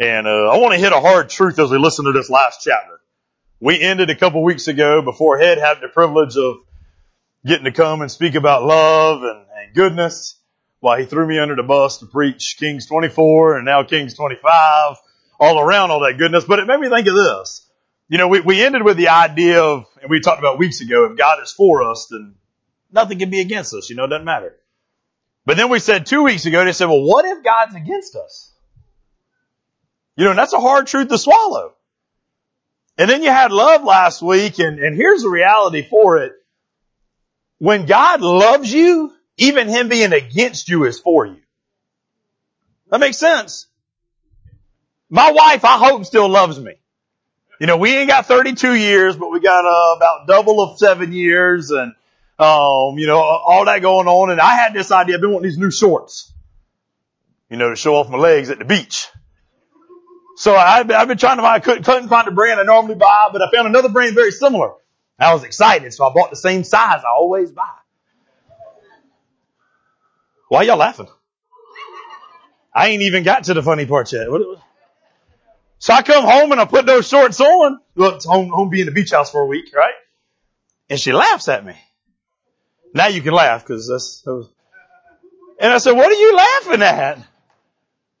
And uh, I want to hit a hard truth as we listen to this last chapter. We ended a couple weeks ago before Head had the privilege of getting to come and speak about love and, and goodness while he threw me under the bus to preach Kings 24 and now Kings 25 all around all that goodness. But it made me think of this. You know, we, we ended with the idea of, and we talked about weeks ago, if God is for us, then nothing can be against us. You know, it doesn't matter. But then we said two weeks ago, they said, well, what if God's against us? You know, and that's a hard truth to swallow. And then you had love last week, and, and here's the reality for it. When God loves you, even Him being against you is for you. That makes sense. My wife, I hope, still loves me. You know, we ain't got 32 years, but we got uh, about double of seven years, and um, you know, all that going on. And I had this idea. I've been wanting these new shorts, you know, to show off my legs at the beach. So I've I've been trying to find, I couldn't, couldn't find a brand I normally buy, but I found another brand very similar. I was excited, so I bought the same size I always buy. Why y'all laughing? I ain't even got to the funny part yet. So I come home and I put those shorts on. Well, it's home, home being the beach house for a week, right? And she laughs at me. Now you can laugh because that's, that was, and I said, what are you laughing at?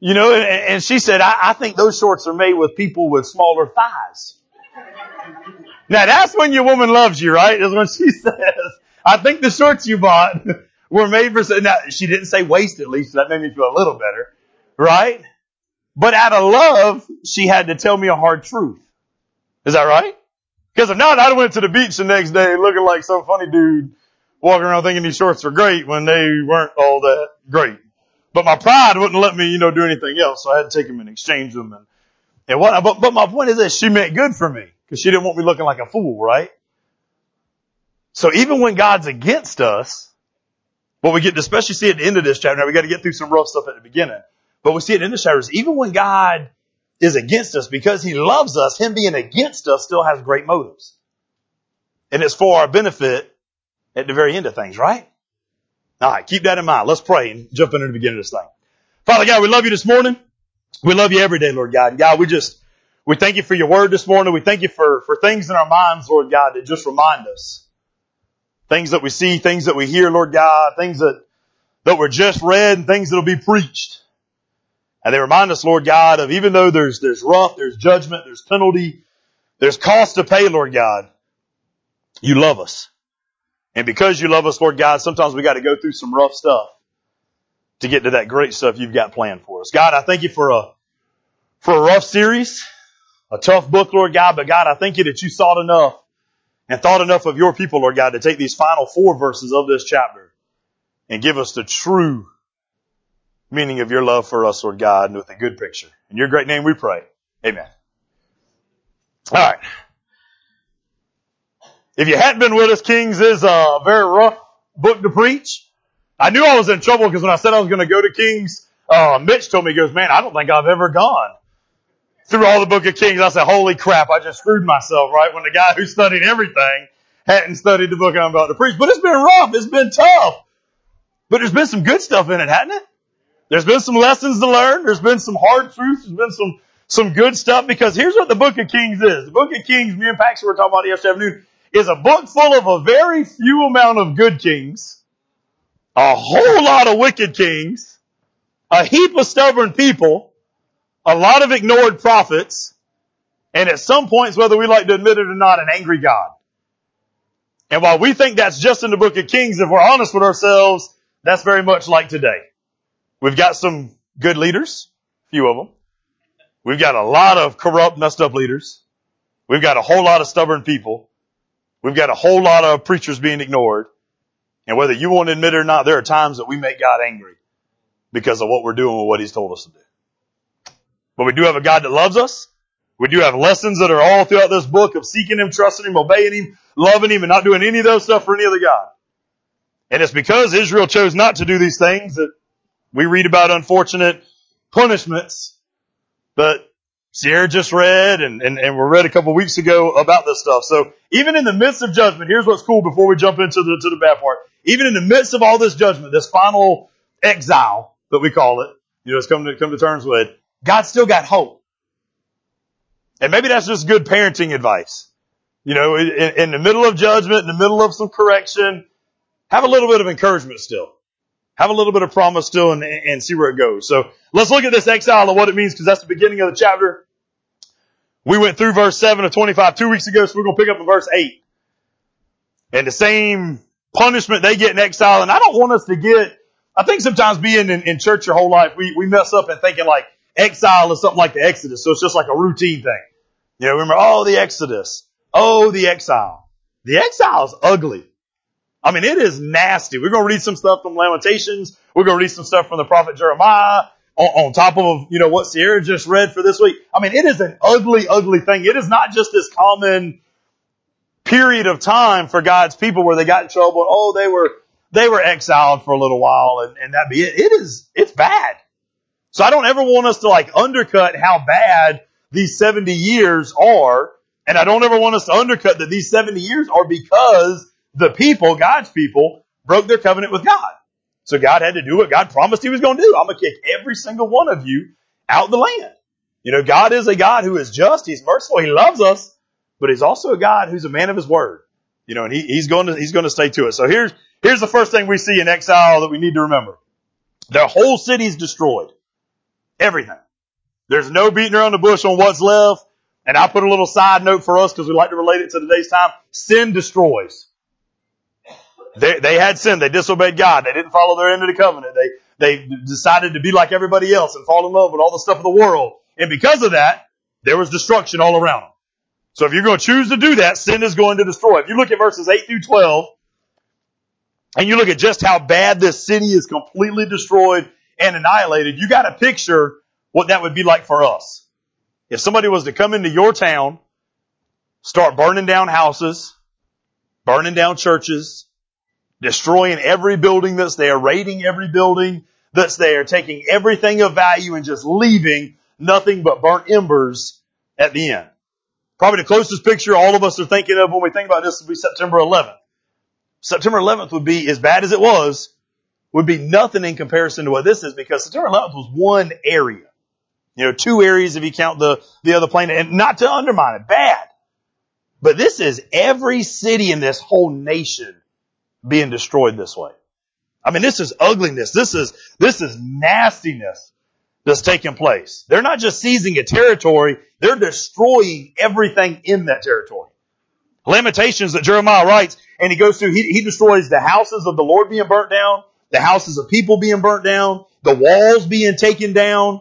You know, and, and she said, I, I think those shorts are made with people with smaller thighs. Now that's when your woman loves you, right? Is when she says, I think the shorts you bought were made for, now she didn't say waist at least, so that made me feel a little better, right? But out of love, she had to tell me a hard truth. Is that right? Because if not, I'd went to the beach the next day looking like some funny dude walking around thinking these shorts are great when they weren't all that great. But my pride wouldn't let me, you know, do anything else, so I had to take them and exchange them. And, and what, but, but my point is this, she meant good for me, because she didn't want me looking like a fool, right? So even when God's against us, what we get to especially see at the end of this chapter, now we got to get through some rough stuff at the beginning, but we see it in the chapter, even when God is against us, because He loves us, Him being against us still has great motives. And it's for our benefit at the very end of things, right? All right, keep that in mind. Let's pray and jump into the beginning of this thing. Father God, we love you this morning. We love you every day, Lord God. And God, we just, we thank you for your word this morning. We thank you for, for things in our minds, Lord God, that just remind us. Things that we see, things that we hear, Lord God, things that, that were just read and things that'll be preached. And they remind us, Lord God, of even though there's, there's rough, there's judgment, there's penalty, there's cost to pay, Lord God, you love us. And because you love us, Lord God, sometimes we got to go through some rough stuff to get to that great stuff you've got planned for us. God, I thank you for a, for a rough series, a tough book, Lord God, but God, I thank you that you sought enough and thought enough of your people, Lord God, to take these final four verses of this chapter and give us the true meaning of your love for us, Lord God, and with a good picture. In your great name we pray. Amen. All right. If you hadn't been with us, Kings is a very rough book to preach. I knew I was in trouble because when I said I was going to go to Kings, uh, Mitch told me, he goes, man, I don't think I've ever gone through all the book of Kings. I said, holy crap, I just screwed myself, right? When the guy who studied everything hadn't studied the book I'm about to preach. But it's been rough. It's been tough. But there's been some good stuff in it, hasn't it? There's been some lessons to learn. There's been some hard truths. There's been some, some good stuff because here's what the book of Kings is. The book of Kings, me and Paxton were talking about yesterday afternoon, is a book full of a very few amount of good kings, a whole lot of wicked kings, a heap of stubborn people, a lot of ignored prophets, and at some points, whether we like to admit it or not, an angry God. And while we think that's just in the book of Kings, if we're honest with ourselves, that's very much like today. We've got some good leaders, few of them. We've got a lot of corrupt, messed up leaders. We've got a whole lot of stubborn people. We've got a whole lot of preachers being ignored. And whether you want to admit it or not, there are times that we make God angry because of what we're doing with what He's told us to do. But we do have a God that loves us. We do have lessons that are all throughout this book of seeking Him, trusting Him, obeying Him, loving Him, and not doing any of those stuff for any other God. And it's because Israel chose not to do these things that we read about unfortunate punishments that Sierra just read and, and, and we read a couple weeks ago about this stuff. So even in the midst of judgment, here's what's cool before we jump into the, to the bad part. Even in the midst of all this judgment, this final exile that we call it, you know, it's come to, come to terms with, God still got hope. And maybe that's just good parenting advice. You know, in, in the middle of judgment, in the middle of some correction, have a little bit of encouragement still. Have a little bit of promise still and, and see where it goes. So let's look at this exile and what it means because that's the beginning of the chapter. We went through verse 7 of 25 two weeks ago, so we're going to pick up in verse 8. And the same punishment they get in exile. And I don't want us to get, I think sometimes being in, in church your whole life, we, we mess up and thinking like exile is something like the Exodus. So it's just like a routine thing. You know, remember, oh, the Exodus. Oh, the exile. The exile is ugly. I mean, it is nasty. We're going to read some stuff from Lamentations. We're going to read some stuff from the prophet Jeremiah on, top of, you know, what Sierra just read for this week. I mean, it is an ugly, ugly thing. It is not just this common period of time for God's people where they got in trouble. Oh, they were, they were exiled for a little while and, and that be it. It is, it's bad. So I don't ever want us to like undercut how bad these 70 years are. And I don't ever want us to undercut that these 70 years are because the people, God's people, broke their covenant with God. So God had to do what God promised he was going to do. I'm going to kick every single one of you out of the land. You know, God is a God who is just. He's merciful. He loves us, but he's also a God who's a man of his word. You know, and he, he's going to, he's going to stay to it. So here's, here's the first thing we see in exile that we need to remember. The whole city's destroyed. Everything. There's no beating around the bush on what's left. And I put a little side note for us because we like to relate it to today's time. Sin destroys. They, they had sin. They disobeyed God. They didn't follow their end of the covenant. They, they decided to be like everybody else and fall in love with all the stuff of the world. And because of that, there was destruction all around them. So if you're going to choose to do that, sin is going to destroy. If you look at verses 8 through 12, and you look at just how bad this city is completely destroyed and annihilated, you got a picture what that would be like for us. If somebody was to come into your town, start burning down houses, burning down churches, destroying every building that's there, raiding every building that's there, taking everything of value and just leaving nothing but burnt embers at the end. Probably the closest picture all of us are thinking of when we think about this would be September 11th. September 11th would be as bad as it was, would be nothing in comparison to what this is because September 11th was one area. You know, two areas if you count the, the other plane and not to undermine it, bad. But this is every city in this whole nation being destroyed this way. I mean, this is ugliness. This is, this is nastiness that's taking place. They're not just seizing a territory, they're destroying everything in that territory. Lamentations that Jeremiah writes, and he goes through, he, he destroys the houses of the Lord being burnt down, the houses of people being burnt down, the walls being taken down,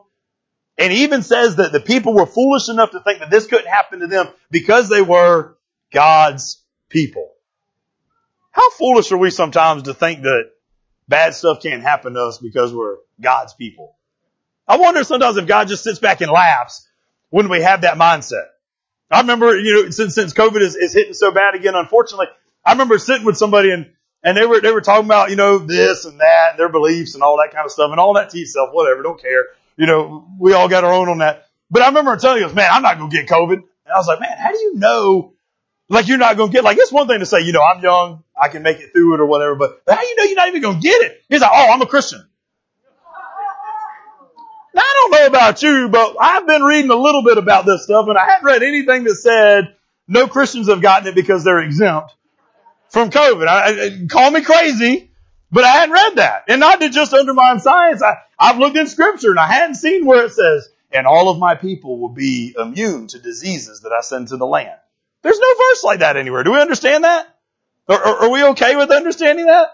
and he even says that the people were foolish enough to think that this couldn't happen to them because they were God's people. How foolish are we sometimes to think that bad stuff can't happen to us because we're God's people? I wonder sometimes if God just sits back and laughs when we have that mindset. I remember, you know, since, since COVID is, is hitting so bad again, unfortunately, I remember sitting with somebody and, and they were, they were talking about, you know, this and that and their beliefs and all that kind of stuff and all that to yourself, whatever, don't care. You know, we all got our own on that. But I remember telling you, man, I'm not going to get COVID. And I was like, man, how do you know like you're not to get, like it's one thing to say, you know, I'm young, I can make it through it or whatever, but how you know you're not even to get it? He's like, oh, I'm a Christian. Now, I don't know about you, but I've been reading a little bit about this stuff and I hadn't read anything that said no Christians have gotten it because they're exempt from COVID. I, I, call me crazy, but I hadn't read that. And not to just undermine science. I, I've looked in scripture and I hadn't seen where it says, and all of my people will be immune to diseases that I send to the land. There's no verse like that anywhere. Do we understand that? Are, are we okay with understanding that?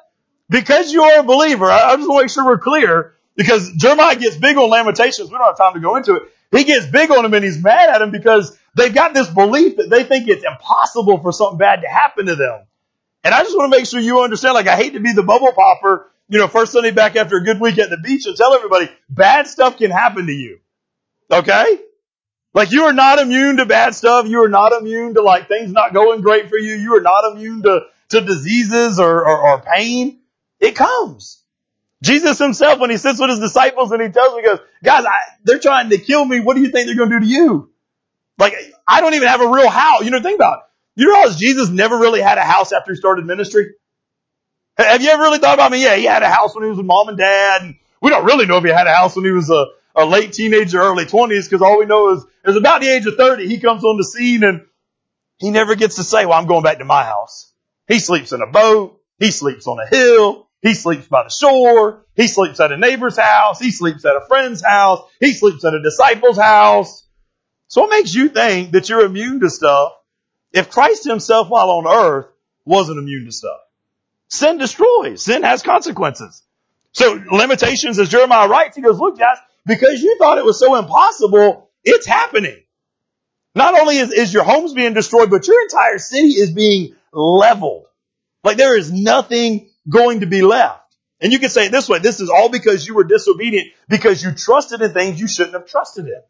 Because you are a believer, I, I just want to make sure we're clear, because Jeremiah gets big on Lamentations. We don't have time to go into it. He gets big on them and he's mad at them because they've got this belief that they think it's impossible for something bad to happen to them. And I just want to make sure you understand, like I hate to be the bubble popper, you know, first Sunday back after a good week at the beach and tell everybody bad stuff can happen to you. Okay? Like you are not immune to bad stuff. You are not immune to like things not going great for you. You are not immune to, to diseases or, or, or pain. It comes. Jesus himself, when he sits with his disciples and he tells me, he goes, guys, I, they're trying to kill me. What do you think they're going to do to you? Like, I don't even have a real house. You know, think about it. You realize Jesus never really had a house after he started ministry? Have you ever really thought about me? Yeah, he had a house when he was with mom and dad. And we don't really know if he had a house when he was a, a late teenager, or early twenties, because all we know is is about the age of 30, he comes on the scene and he never gets to say, well, I'm going back to my house. He sleeps in a boat. He sleeps on a hill. He sleeps by the shore. He sleeps at a neighbor's house. He sleeps at a friend's house. He sleeps at a disciple's house. So what makes you think that you're immune to stuff if Christ himself while on earth wasn't immune to stuff? Sin destroys. Sin has consequences. So Lamentations, as Jeremiah writes, he goes, look guys, because you thought it was so impossible, it's happening. Not only is, is your homes being destroyed, but your entire city is being leveled. Like there is nothing going to be left. And you can say it this way, this is all because you were disobedient, because you trusted in things you shouldn't have trusted in.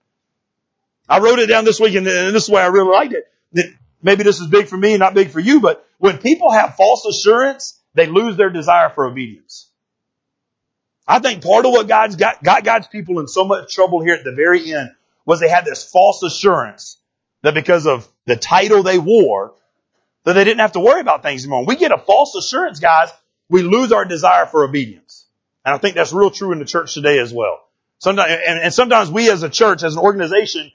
I wrote it down this week and this is why I really liked it. That maybe this is big for me, not big for you, but when people have false assurance, they lose their desire for obedience. I think part of what God's got, got God's people in so much trouble here at the very end was they had this false assurance that because of the title they wore, that they didn't have to worry about things anymore. We get a false assurance, guys, we lose our desire for obedience. And I think that's real true in the church today as well. Sometimes, and, and sometimes we as a church, as an organization,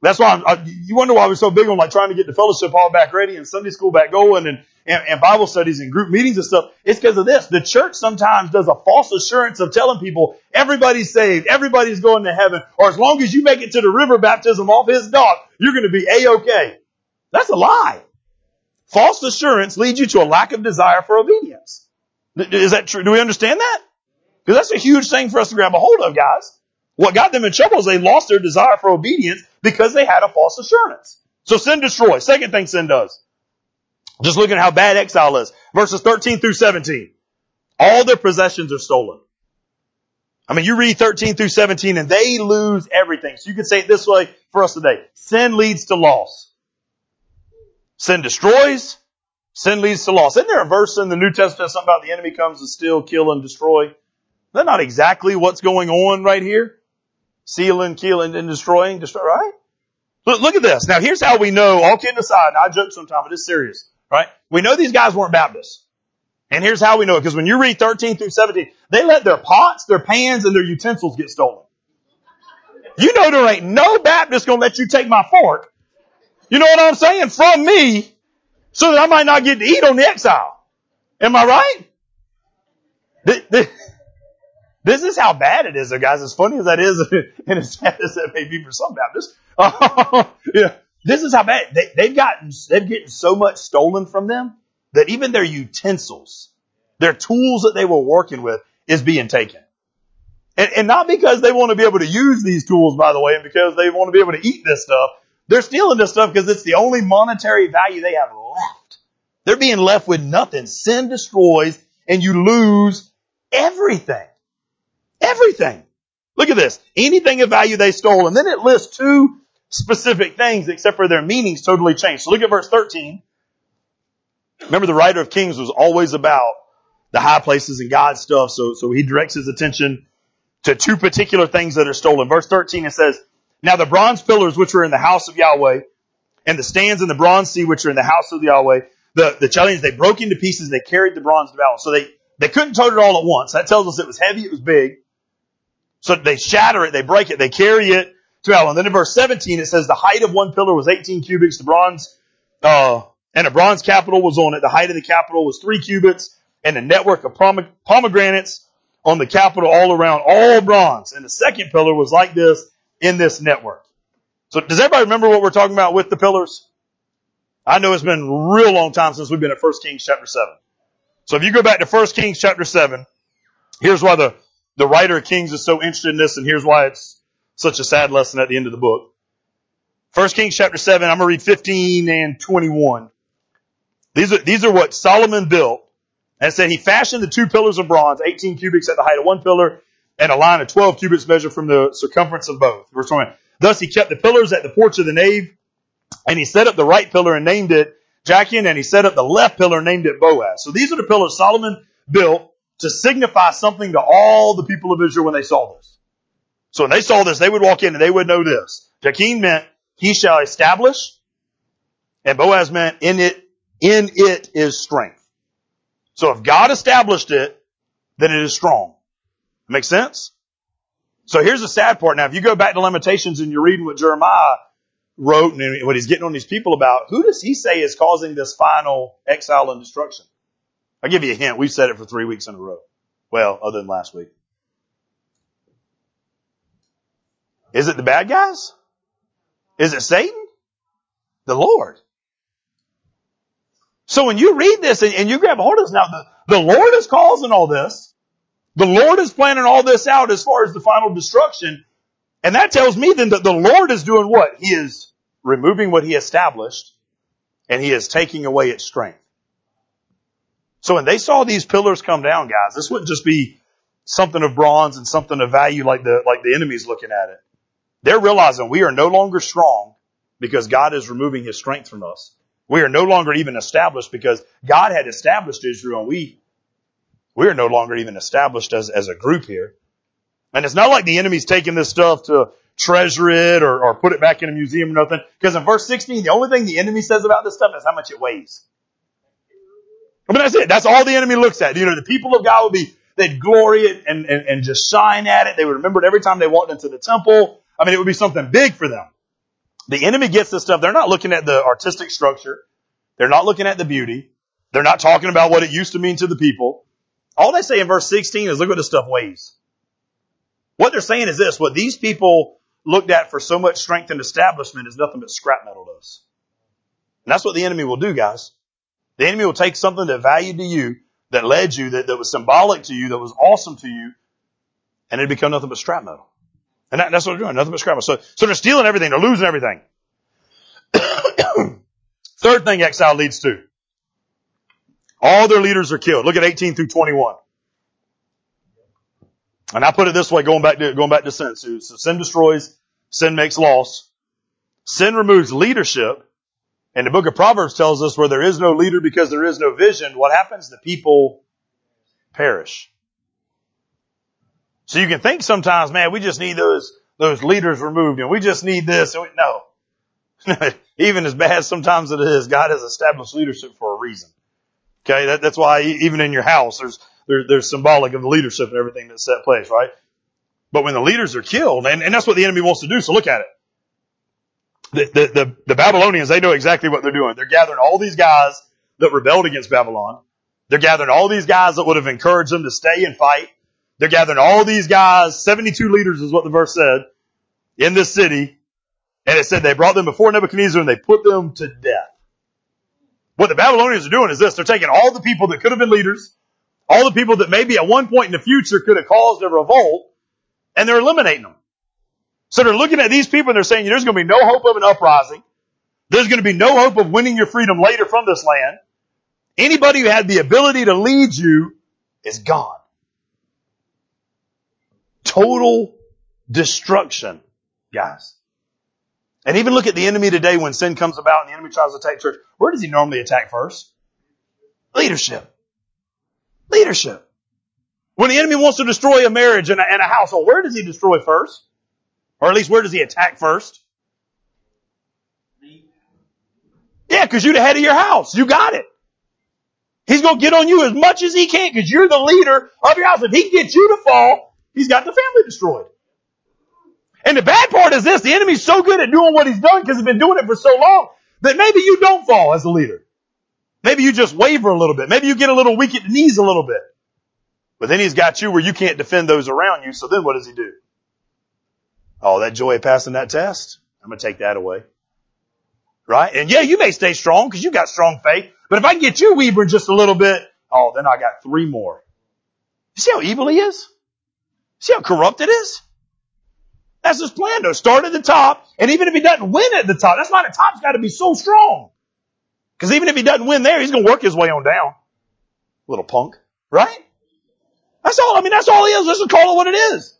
that's why I'm, I, you wonder why we're so big on like trying to get the fellowship hall back ready and Sunday school back going and, and, and Bible studies and group meetings and stuff. It's because of this. The church sometimes does a false assurance of telling people everybody's saved, everybody's going to heaven, or as long as you make it to the river baptism off his dock, you're going to be a-okay. That's a lie. False assurance leads you to a lack of desire for obedience. Is that true? Do we understand that? Because that's a huge thing for us to grab a hold of, guys. What got them in trouble is they lost their desire for obedience because they had a false assurance. So sin destroys. Second thing sin does. Just looking at how bad exile is. Verses 13 through 17. All their possessions are stolen. I mean, you read 13 through 17 and they lose everything. So you can say it this way for us today. Sin leads to loss. Sin destroys. Sin leads to loss. Isn't there a verse in the New Testament something about the enemy comes to steal, kill, and destroy? That's not exactly what's going on right here sealing, killing, and destroying, destroy, right? Look, look at this. Now here's how we know, all kidding aside, I joke sometimes, but it's serious, right? We know these guys weren't Baptists. And here's how we know it, because when you read 13 through 17, they let their pots, their pans, and their utensils get stolen. You know there ain't no Baptist gonna let you take my fork. You know what I'm saying? From me, so that I might not get to eat on the exile. Am I right? This is how bad it is, though, guys. As funny as that is, and as sad as that may be for some Baptists, yeah, this is how bad they, they've gotten. They've getting so much stolen from them that even their utensils, their tools that they were working with, is being taken. And, and not because they want to be able to use these tools, by the way, and because they want to be able to eat this stuff. They're stealing this stuff because it's the only monetary value they have left. They're being left with nothing. Sin destroys and you lose everything. Everything. Look at this. Anything of value they stole. And then it lists two specific things except for their meanings totally changed. So look at verse 13. Remember the writer of Kings was always about the high places and God stuff. So, so he directs his attention to two particular things that are stolen. Verse 13 it says, Now the bronze pillars which were in the house of Yahweh and the stands in the bronze sea which are in the house of Yahweh, the, the Chaldeans, they broke into pieces, and they carried the bronze to Babylon. So they, they couldn't tote it all at once. That tells us it was heavy, it was big. So they shatter it, they break it, they carry it to Babylon. Then in verse 17 it says the height of one pillar was 18 cubits, the bronze, uh, and a bronze capital was on it. The height of the capital was three cubits, and a network of pomegranates on the capital all around, all bronze. And the second pillar was like this in this network. So does everybody remember what we're talking about with the pillars? I know it's been a real long time since we've been at 1 Kings chapter 7. So if you go back to 1 Kings chapter 7, here's why the the writer of Kings is so interested in this, and here's why it's such a sad lesson at the end of the book. First Kings chapter 7, I'm going to read 15 and 21. These are, these are what Solomon built. And it said he fashioned the two pillars of bronze, 18 cubits at the height of one pillar, and a line of 12 cubits measured from the circumference of both. Verse 20. Thus he kept the pillars at the porch of the nave, and he set up the right pillar and named it Jachin, and he set up the left pillar and named it Boaz. So these are the pillars Solomon built to signify something to all the people of Israel when they saw this. So when they saw this, they would walk in and they would know this. Jachin meant he shall establish, and Boaz meant in it, in it is strength. So if God established it, then it is strong. Make sense? So here's the sad part. Now, if you go back to Lamentations and you're reading what Jeremiah, wrote and what he's getting on these people about, who does he say is causing this final exile and destruction? I'll give you a hint. We've said it for three weeks in a row. Well, other than last week. Is it the bad guys? Is it Satan? The Lord. So when you read this and, you grab hold of this now, the, the Lord is causing all this. The Lord is planning all this out as far as the final destruction. And that tells me then that the Lord is doing what? He is removing what he established and he is taking away its strength. So when they saw these pillars come down, guys, this wouldn't just be something of bronze and something of value like the, like the enemy's looking at it. They're realizing we are no longer strong because God is removing his strength from us. We are no longer even established because God had established Israel and we, we are no longer even established as, as a group here. And it's not like the enemy's taking this stuff to treasure it or, or put it back in a museum or nothing. Because in verse 16, the only thing the enemy says about this stuff is how much it weighs. I mean, that's it. That's all the enemy looks at. You know, the people of God would be, they'd glory it and, and, and just shine at it. They would remember it every time they walked into the temple. I mean, it would be something big for them. The enemy gets this stuff. They're not looking at the artistic structure. They're not looking at the beauty. They're not talking about what it used to mean to the people. All they say in verse 16 is look what this stuff weighs. What they're saying is this, what these people looked at for so much strength and establishment is nothing but scrap metal to us. And that's what the enemy will do, guys. The enemy will take something that valued to you, that led you, that, that was symbolic to you, that was awesome to you, and it become nothing but scrap metal. And that, that's what they're doing, nothing but scramble. So, so they're stealing everything, they're losing everything. Third thing exile leads to. All their leaders are killed. Look at 18 through 21. And I put it this way, going back to, going back to sin. So, so sin destroys, sin makes loss. Sin removes leadership. And the book of Proverbs tells us where there is no leader because there is no vision, what happens? The people perish. So you can think sometimes, man, we just need those, those leaders removed and we just need this. No. even as bad sometimes it is, God has established leadership for a reason. Okay. That, that's why even in your house, there's, there, there's symbolic of the leadership and everything that's set place, right? But when the leaders are killed, and, and that's what the enemy wants to do, so look at it. The, the, the, the Babylonians, they know exactly what they're doing. They're gathering all these guys that rebelled against Babylon. They're gathering all these guys that would have encouraged them to stay and fight. They're gathering all these guys, 72 leaders is what the verse said, in this city. And it said they brought them before Nebuchadnezzar and they put them to death. What the Babylonians are doing is this. They're taking all the people that could have been leaders, all the people that maybe at one point in the future could have caused a revolt, and they're eliminating them. So they're looking at these people and they're saying there's going to be no hope of an uprising. There's going to be no hope of winning your freedom later from this land. Anybody who had the ability to lead you is gone. Total destruction, guys. And even look at the enemy today when sin comes about and the enemy tries to attack church. Where does he normally attack first? Leadership. Leadership. When the enemy wants to destroy a marriage and a, and a household, where does he destroy first? Or at least where does he attack first? Yeah, because you're the head of your house. You got it. He's going to get on you as much as he can because you're the leader of your house. If he gets you to fall, he's got the family destroyed. And the bad part is this, the enemy's so good at doing what he's done because he's been doing it for so long that maybe you don't fall as a leader. Maybe you just waver a little bit. Maybe you get a little weak at the knees a little bit. But then he's got you where you can't defend those around you. So then what does he do? Oh, that joy of passing that test? I'm going to take that away. Right? And yeah, you may stay strong because you got strong faith. But if I can get you wavering just a little bit, oh, then I got three more. You see how evil he is? See how corrupt it is? That's his plan though. Start at the top, and even if he doesn't win at the top, that's why the top's got to be so strong. Because even if he doesn't win there, he's going to work his way on down. Little punk, right? That's all. I mean, that's all he is. Let's just call it what it is.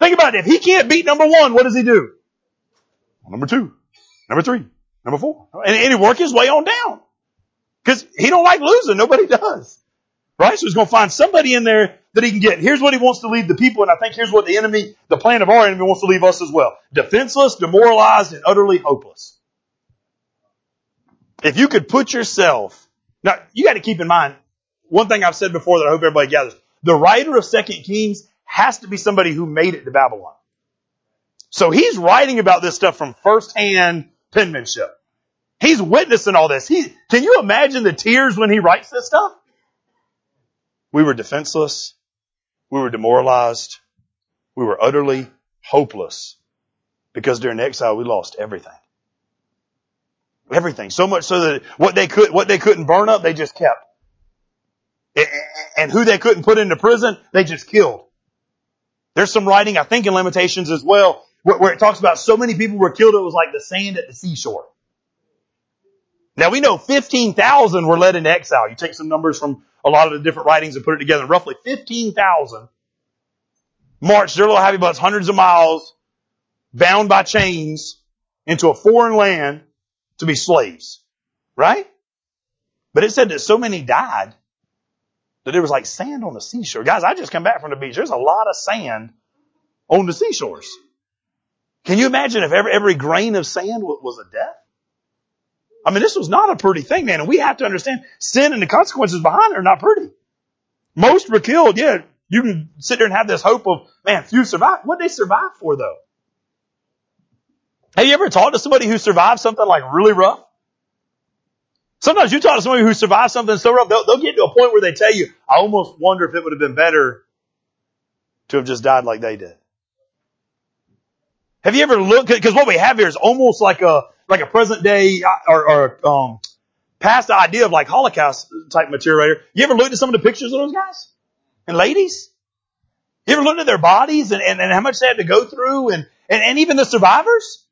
Think about it. If he can't beat number one, what does he do? Number two, number three, number four, and, and he work his way on down. Because he don't like losing. Nobody does. Right? So he's going to find somebody in there that he can get. Here's what he wants to leave the people, and I think here's what the enemy, the plan of our enemy wants to leave us as well. Defenseless, demoralized, and utterly hopeless. If you could put yourself, now you got to keep in mind, one thing I've said before that I hope everybody gathers, the writer of Second Kings has to be somebody who made it to Babylon. So he's writing about this stuff from firsthand penmanship. He's witnessing all this. He, can you imagine the tears when he writes this stuff? We were defenseless. We were demoralized. We were utterly hopeless because during exile we lost everything. Everything. So much so that what they could, what they couldn't burn up, they just kept. And who they couldn't put into prison, they just killed. There's some writing, I think in Lamentations as well, where, where it talks about so many people were killed, it was like the sand at the seashore. Now we know 15,000 were led into exile. You take some numbers from a lot of the different writings and put it together. Roughly 15,000 marched their little happy butts hundreds of miles, bound by chains into a foreign land to be slaves. Right? But it said that so many died that it was like sand on the seashore. Guys, I just come back from the beach. There's a lot of sand on the seashores. Can you imagine if every, every grain of sand was a death? I mean, this was not a pretty thing, man. And we have to understand sin and the consequences behind it are not pretty. Most were killed. Yeah, you can sit there and have this hope of, man, few survived. What did they survive for though? Have you ever talked to somebody who survived something like really rough? Sometimes you talk to somebody who survived something so rough, they'll, they'll get to a point where they tell you, I almost wonder if it would have been better to have just died like they did. Have you ever looked, because what we have here is almost like a, like a present day uh, or, or um, past idea of like Holocaust type material. You ever looked at some of the pictures of those guys and ladies? You ever looked at their bodies and, and, and how much they had to go through and, and, and even the survivors?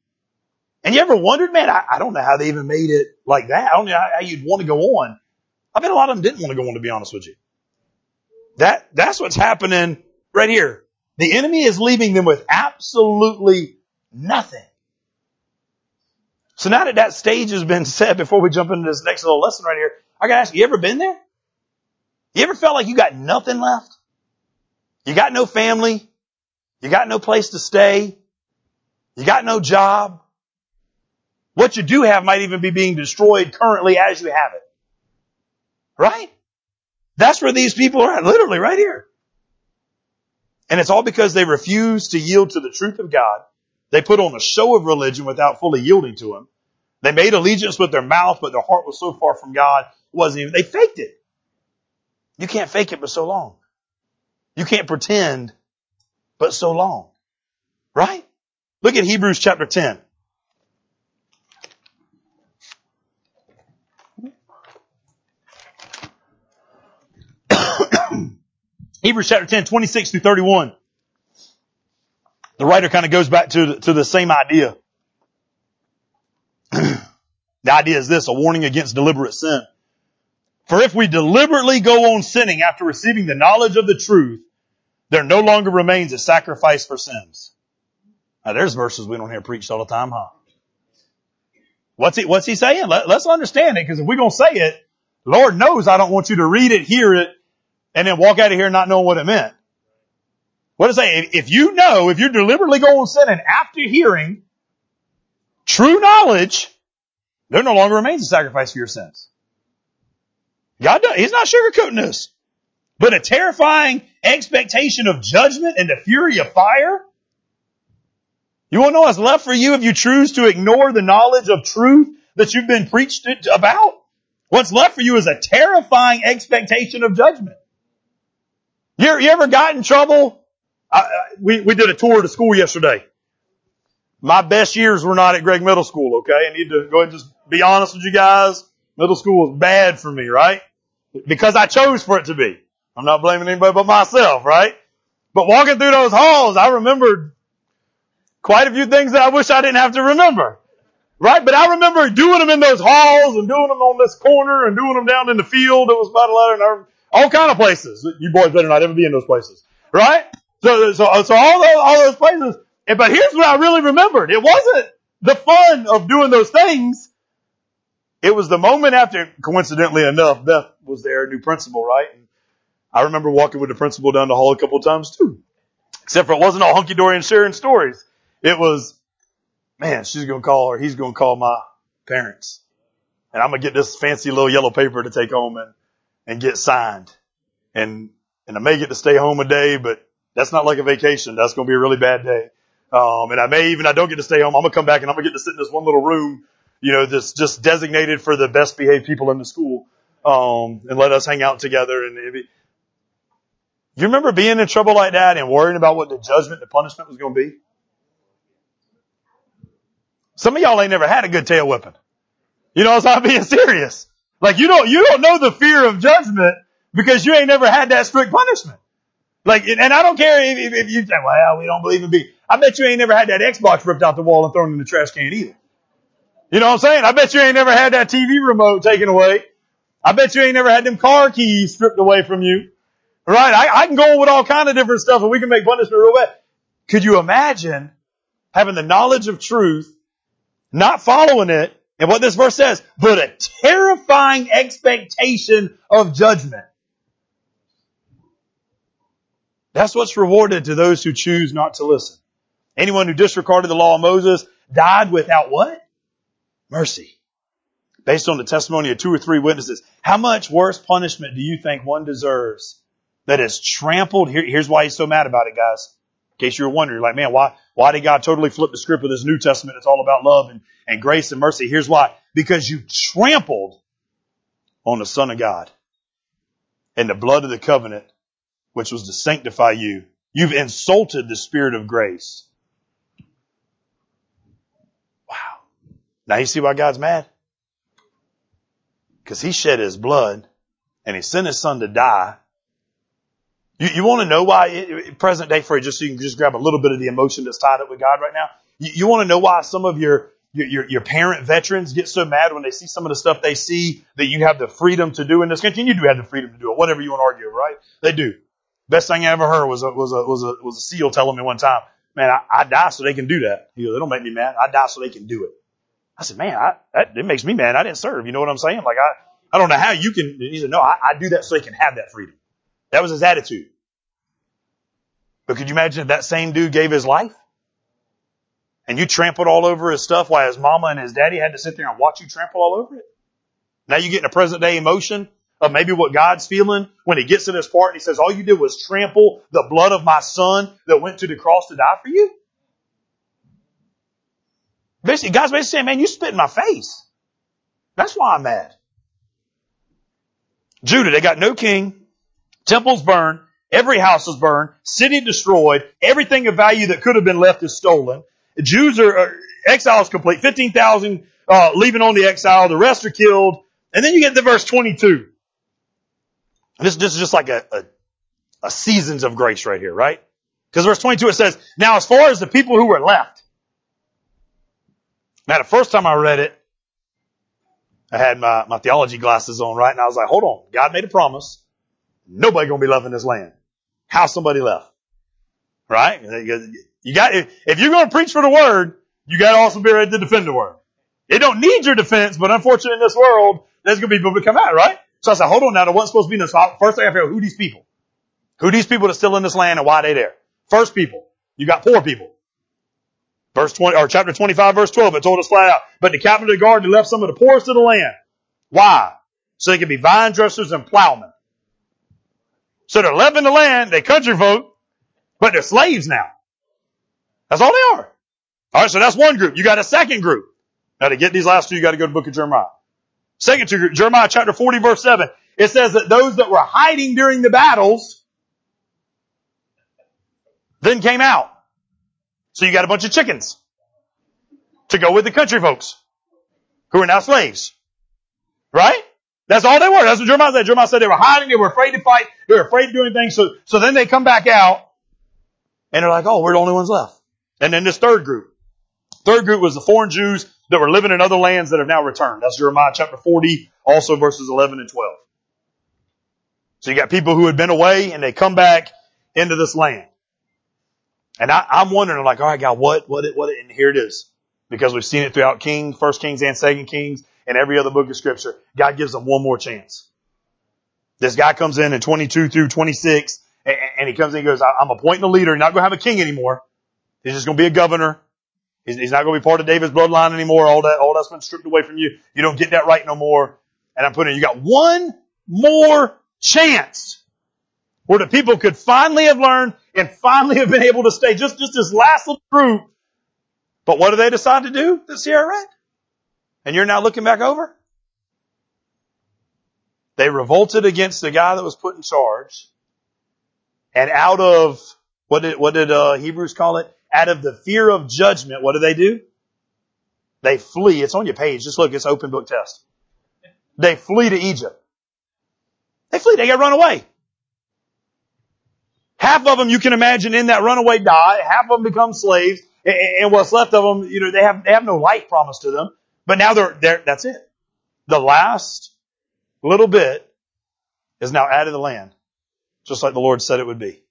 And you ever wondered, man, I, I don't know how they even made it like that. I don't know how, how you'd want to go on. I bet a lot of them didn't want to go on, to be honest with you. That, that's what's happening right here. The enemy is leaving them with absolutely nothing. So now that that stage has been set before we jump into this next little lesson right here, I gotta ask you, ever been there? You ever felt like you got nothing left? You got no family? You got no place to stay? You got no job? What you do have might even be being destroyed currently as you have it. Right? That's where these people are at, literally right here. And it's all because they refuse to yield to the truth of God. They put on a show of religion without fully yielding to Him. They made allegiance with their mouth, but their heart was so far from God, it wasn't even, they faked it. You can't fake it but so long. You can't pretend but so long. Right? Look at Hebrews chapter 10. Hebrews chapter 10, 26 through 31. The writer kind of goes back to, to the same idea. the idea is this, a warning against deliberate sin. For if we deliberately go on sinning after receiving the knowledge of the truth, there no longer remains a sacrifice for sins. Now there's verses we don't hear preached all the time, huh? What's he, what's he saying? Let, us understand it, because if we're gonna say it, Lord knows I don't want you to read it, hear it, and then walk out of here not knowing what it meant. What does it say? If you know, if you're deliberately going to sin and after hearing true knowledge, there no longer remains a sacrifice for your sins. God, does, He's not sugarcoating this. But a terrifying expectation of judgment and the fury of fire. You want to know what's left for you if you choose to ignore the knowledge of truth that you've been preached about? What's left for you is a terrifying expectation of judgment. You, you ever got in trouble? I, we, we did a tour of the school yesterday. My best years were not at Greg Middle School, okay? I need to go ahead and just be honest with you guys. Middle school was bad for me, right? Because I chose for it to be. I'm not blaming anybody but myself, right? But walking through those halls, I remembered quite a few things that I wish I didn't have to remember. Right? But I remember doing them in those halls and doing them on this corner and doing them down in the field. It was about 11, all kind of places. You boys better not ever be in those places. Right? So, so, so all those, all those places. But here's what I really remembered. It wasn't the fun of doing those things. It was the moment after, coincidentally enough, Beth was there, new principal, right? And I remember walking with the principal down the hall a couple of times too. Except for it wasn't all hunky dory and sharing stories. It was, man, she's gonna call or he's gonna call my parents. And I'm gonna get this fancy little yellow paper to take home and, and get signed. And, and I may get to stay home a day, but that's not like a vacation. That's going to be a really bad day. Um, and I may even, I don't get to stay home. I'm going to come back and I'm going to get to sit in this one little room, you know, that's just designated for the best behaved people in the school. Um, and let us hang out together. And be, you remember being in trouble like that and worrying about what the judgment, the punishment was going to be? Some of y'all ain't never had a good tail whipping. You know, I'm being serious. Like you don't, you don't know the fear of judgment because you ain't never had that strict punishment. Like, and I don't care if, if, if you say, well, we don't believe in being. I bet you ain't never had that Xbox ripped out the wall and thrown in the trash can either. You know what I'm saying? I bet you ain't never had that TV remote taken away. I bet you ain't never had them car keys stripped away from you. Right? I, I can go on with all kind of different stuff and we can make punishment real bad. Could you imagine having the knowledge of truth, not following it, and what this verse says, but a terrifying expectation of judgment. That's what's rewarded to those who choose not to listen. Anyone who disregarded the law of Moses died without what? Mercy. Based on the testimony of two or three witnesses. How much worse punishment do you think one deserves that is trampled? Here, here's why he's so mad about it, guys. In case you're wondering, like, man, why, why did God totally flip the script of this New Testament? It's all about love and, and grace and mercy. Here's why. Because you trampled on the Son of God and the blood of the covenant, which was to sanctify you. You've insulted the Spirit of grace. Wow. Now you see why God's mad? Because he shed his blood and he sent his son to die you, you want to know why, it, present day for you, just so you can just grab a little bit of the emotion that's tied up with God right now? You, you want to know why some of your, your, your parent veterans get so mad when they see some of the stuff they see that you have the freedom to do in this country. And you do have the freedom to do it, whatever you want to argue, right? They do. Best thing I ever heard was a, was a, was a, was a SEAL telling me one time, man, I, I die so they can do that. He goes, they don't make me mad. I die so they can do it. I said, man, I, that, it makes me mad. I didn't serve. You know what I'm saying? Like I, I don't know how you can, he said, no, I, I do that so they can have that freedom. That was his attitude. But could you imagine if that same dude gave his life? And you trampled all over his stuff while his mama and his daddy had to sit there and watch you trample all over it? Now you get in a present day emotion of maybe what God's feeling when he gets to this part and he says, all you did was trample the blood of my son that went to the cross to die for you? Basically, God's basically saying, man, you spit in my face. That's why I'm mad. Judah, they got no king. Temples burned. Every house is burned. City destroyed. Everything of value that could have been left is stolen. Jews are, are exiles complete. 15,000 uh, leaving on the exile. The rest are killed. And then you get to verse 22. This, this is just like a, a, a seasons of grace right here, right? Because verse 22 it says, Now as far as the people who were left. Now the first time I read it, I had my, my theology glasses on, right? And I was like, hold on. God made a promise. Nobody gonna be left in this land. How somebody left. Right? You got, if you're to preach for the word, you got to also be ready to defend the word. It don't need your defense, but unfortunately in this world, there's to be people that come out, right? So I said, hold on now, there wasn't supposed to be this. First I have to figure out who these people. Who these people that still in this land and why they there. First people. You got poor people. Verse 20, or chapter 25, verse 12, it told us flat out. But the captain of the guard left some of the poorest of the land. Why? So they could be vine dressers and plowmen. So they're left in the land, they country folk, but they're slaves now. That's all they are. Alright, so that's one group. You got a second group. Now to get these last two, you got to go to the book of Jeremiah. Second group, Jeremiah chapter 40 verse 7. It says that those that were hiding during the battles then came out. So you got a bunch of chickens to go with the country folks who are now slaves. Right? That's all they were. That's what Jeremiah said. Jeremiah said they were hiding. They were afraid to fight. They were afraid of doing things. So, so then they come back out and they're like, oh, we're the only ones left. And then this third group. Third group was the foreign Jews that were living in other lands that have now returned. That's Jeremiah chapter 40, also verses 11 and 12. So you got people who had been away and they come back into this land. And I, am wondering, like, all right, God, what, what, what, and here it is. Because we've seen it throughout King, First Kings and Second Kings and every other book of scripture. God gives them one more chance. This guy comes in in 22 through 26 and he comes in and goes, I'm appointing a leader. He's not going to have a king anymore. He's just going to be a governor. He's, not going to be part of David's bloodline anymore. All that, all that's been stripped away from you. You don't get that right no more. And I'm putting, you got one more chance. where the people could finally have learned and finally have been able to stay just, just this last little group. But what do they decide to do, the Sierra read? And you're now looking back over? They revolted against the guy that was put in charge. And out of, what did, what did, uh, Hebrews call it? Out of the fear of judgment, what do they do? They flee. It's on your page. Just look, it's open book test. They flee to Egypt. They flee. They get run away. Half of them you can imagine in that runaway die. Half of them become slaves. And what's left of them, you know, they have, they have no life promised to them. But now they're, they're, that's it. The last little bit is now added to the land. Just like the Lord said it would be.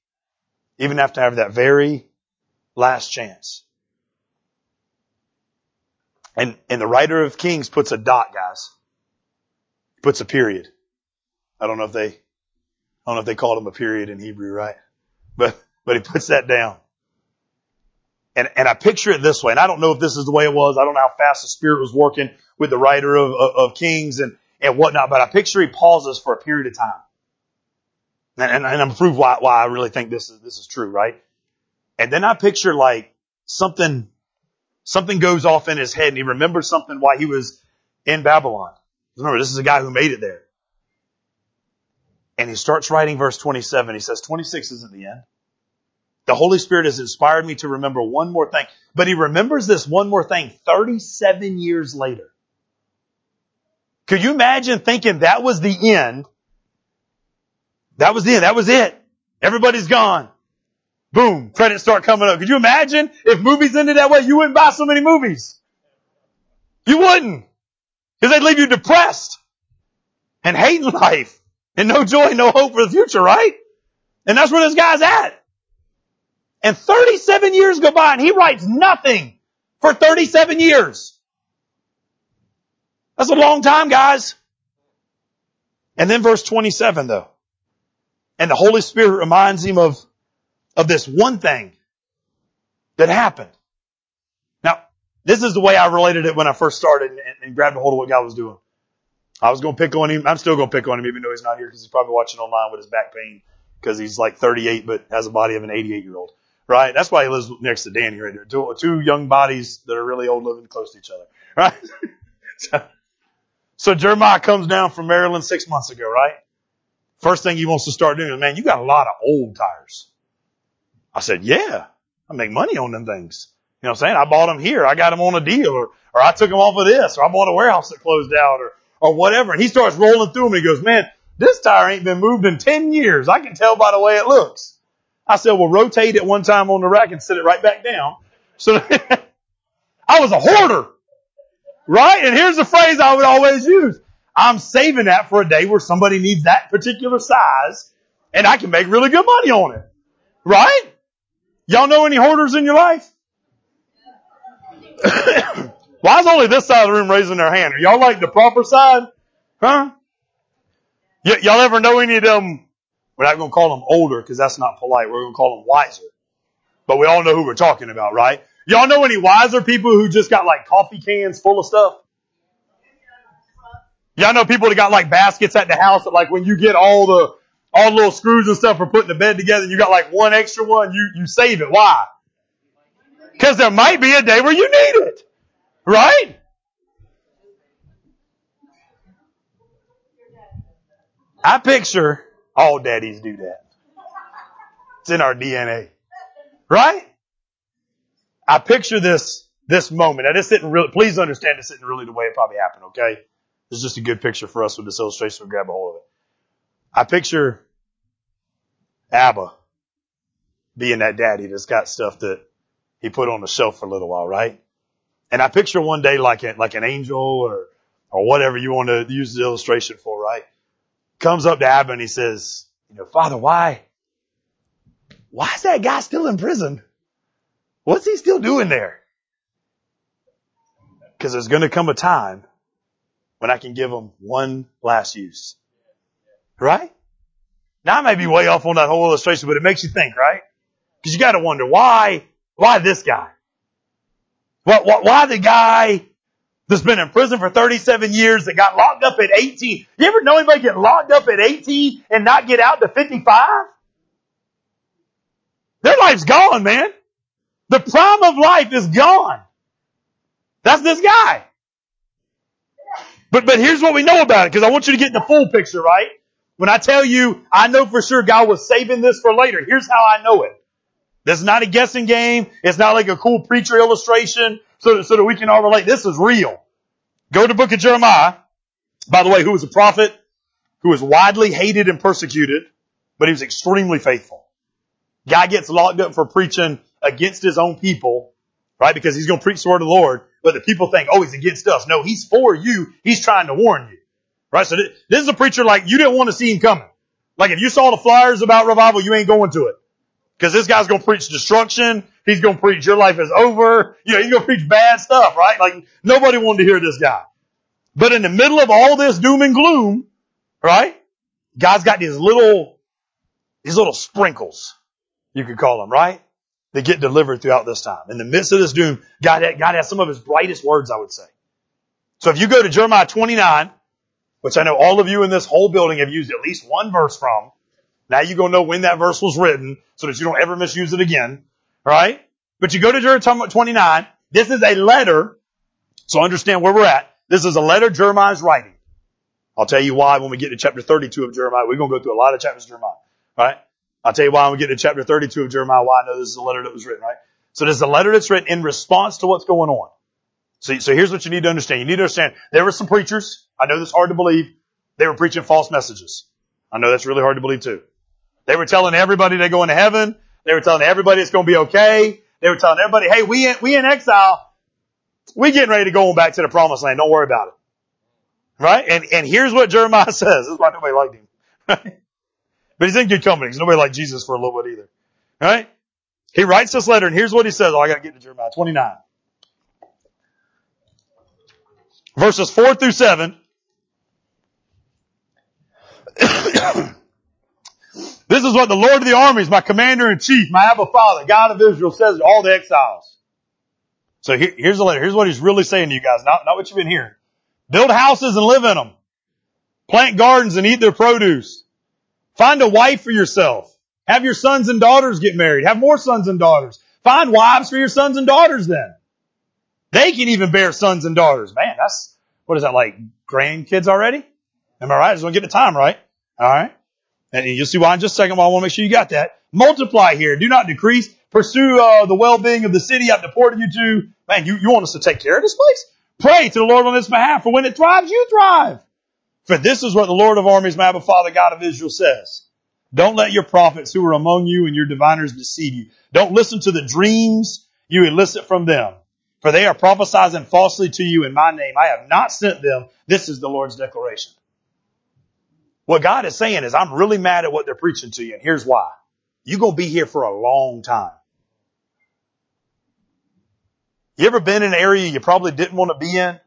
Even after having that very last chance. And, and the writer of Kings puts a dot, guys. Puts a period. I don't know if they, I don't know if they called him a period in Hebrew, right? But, but he puts that down. And, and I picture it this way, and I don't know if this is the way it was. I don't know how fast the Spirit was working with the writer of, of, of Kings and, and whatnot, but I picture he pauses for a period of time. And, and, and I'm prove why, why I really think this is, this is true, right? And then I picture like something, something goes off in his head and he remembers something while he was in Babylon. Remember, this is a guy who made it there. And he starts writing verse 27. He says, 26 isn't the end. The Holy Spirit has inspired me to remember one more thing. But he remembers this one more thing 37 years later. Could you imagine thinking that was the end? That was the end. That was it. Everybody's gone. Boom. Credits start coming up. Could you imagine if movies ended that way? You wouldn't buy so many movies. You wouldn't. Because they'd leave you depressed and hating life and no joy, no hope for the future, right? And that's where this guy's at. And 37 years go by and he writes nothing for 37 years. That's a long time, guys. And then verse 27 though. And the Holy Spirit reminds him of, of this one thing that happened. Now, this is the way I related it when I first started and, and grabbed a hold of what God was doing. I was going to pick on him. I'm still going to pick on him even though he's not here because he's probably watching online with his back pain because he's like 38 but has a body of an 88 year old. Right? That's why he lives next to Danny right there. Two, two young bodies that are really old living close to each other. Right? so, so Jeremiah comes down from Maryland six months ago, right? First thing he wants to start doing is, man, you got a lot of old tires. I said, yeah, I make money on them things. You know what I'm saying? I bought them here. I got them on a deal or, or I took them off of this or I bought a warehouse that closed out or or whatever. And he starts rolling through them. And he goes, man, this tire ain't been moved in 10 years. I can tell by the way it looks. I said, well, rotate it one time on the rack and sit it right back down. So I was a hoarder, right? And here's the phrase I would always use. I'm saving that for a day where somebody needs that particular size and I can make really good money on it. Right? Y'all know any hoarders in your life? Why is only this side of the room raising their hand? Are y'all like the proper side? Huh? Y- y'all ever know any of them? We're not going to call them older because that's not polite. We're going to call them wiser. But we all know who we're talking about, right? Y'all know any wiser people who just got like coffee cans full of stuff? Y'all know people that got like baskets at the house that like when you get all the, all the little screws and stuff for putting the bed together, you got like one extra one, you, you save it. Why? Cause there might be a day where you need it. Right? I picture all daddies do that. It's in our DNA. Right? I picture this, this moment. I just didn't really, please understand this isn't really the way it probably happened, okay? This is just a good picture for us with this illustration. We'll grab a hold of it. I picture Abba being that daddy that's got stuff that he put on the shelf for a little while, right? And I picture one day like a, like an angel or, or whatever you want to use the illustration for, right? Comes up to Abba and he says, you know, Father, why, why is that guy still in prison? What's he still doing there? Cause there's going to come a time when I can give him one last use. Right? Now I may be way off on that whole illustration, but it makes you think, right? Cause you gotta wonder why, why this guy? Why, why the guy that's been in prison for 37 years that got locked up at 18? You ever know anybody get locked up at 18 and not get out to 55? Their life's gone, man. The prime of life is gone. That's this guy. But, but here's what we know about it, because I want you to get the full picture, right? When I tell you, I know for sure God was saving this for later. Here's how I know it. This is not a guessing game. It's not like a cool preacher illustration so that, so that we can all relate. This is real. Go to the book of Jeremiah. By the way, who was a prophet, who was widely hated and persecuted, but he was extremely faithful. Guy gets locked up for preaching against his own people, right? Because he's going to preach the word of the Lord, but the people think, oh, he's against us. No, he's for you. He's trying to warn you, right? So this is a preacher like you didn't want to see him coming. Like if you saw the flyers about revival, you ain't going to it. Cause this guy's going to preach destruction. He's going to preach your life is over. You know, he's to preach bad stuff, right? Like nobody wanted to hear this guy. But in the middle of all this doom and gloom, right? God's got these little, these little sprinkles, you could call them, right? They get delivered throughout this time. In the midst of this doom, God, God has some of his brightest words, I would say. So if you go to Jeremiah 29, which I know all of you in this whole building have used at least one verse from, now you're going to know when that verse was written so that you don't ever misuse it again, right? But you go to Jeremiah 29, this is a letter, so understand where we're at. This is a letter Jeremiah's writing. I'll tell you why when we get to chapter 32 of Jeremiah. We're going to go through a lot of chapters of Jeremiah, right? I'll tell you why when we get to chapter 32 of Jeremiah, why I know this is a letter that was written, right? So this is a letter that's written in response to what's going on. So, so here's what you need to understand. You need to understand there were some preachers. I know this is hard to believe. They were preaching false messages. I know that's really hard to believe too. They were telling everybody they're going to heaven. They were telling everybody it's going to be okay. They were telling everybody, hey, we in, we in exile. We getting ready to go on back to the promised land. Don't worry about it. Right? And, and here's what Jeremiah says. This is why nobody liked him. But he's in good company because nobody liked Jesus for a little bit either. Right? He writes this letter and here's what he says. Oh, I gotta get to Jeremiah 29. Verses 4 through 7. This is what the Lord of the armies, my commander in chief, my Abba Father, God of Israel says to all the exiles. So here, here's the letter. Here's what he's really saying to you guys, not, not what you've been hearing. Build houses and live in them. Plant gardens and eat their produce. Find a wife for yourself. Have your sons and daughters get married. Have more sons and daughters. Find wives for your sons and daughters then. They can even bear sons and daughters. Man, what is that like? Grandkids already? Am I right? I just want to get the time right. All right. And you'll see why in just a second. Well, I want to make sure you got that. Multiply here. Do not decrease. Pursue uh, the well-being of the city I've deported you to. Man, you, you want us to take care of this place? Pray to the Lord on this behalf. For when it thrives, you thrive. For this is what the Lord of armies, my Abba Father, God of Israel says. Don't let your prophets who are among you and your diviners deceive you. Don't listen to the dreams you elicit from them. For they are prophesying falsely to you in my name. I have not sent them. This is the Lord's declaration. What God is saying is, I'm really mad at what they're preaching to you, and here's why. You're going to be here for a long time. You ever been in an area you probably didn't want to be in?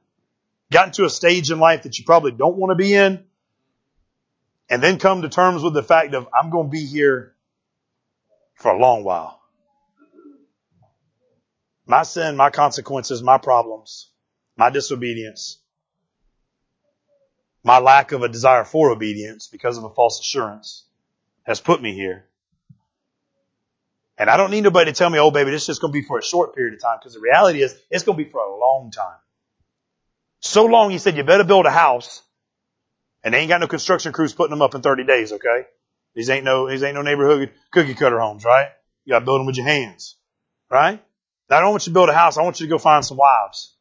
Gotten to a stage in life that you probably don't want to be in? And then come to terms with the fact of, I'm going to be here for a long while. My sin, my consequences, my problems, my disobedience, my lack of a desire for obedience because of a false assurance has put me here. And I don't need nobody to tell me, oh baby, this is just going to be for a short period of time because the reality is it's going to be for a long time. So long he said you better build a house and they ain't got no construction crews putting them up in 30 days, okay? These ain't no, these ain't no neighborhood cookie cutter homes, right? You gotta build them with your hands, right? I don't want you to build a house. I want you to go find some wives,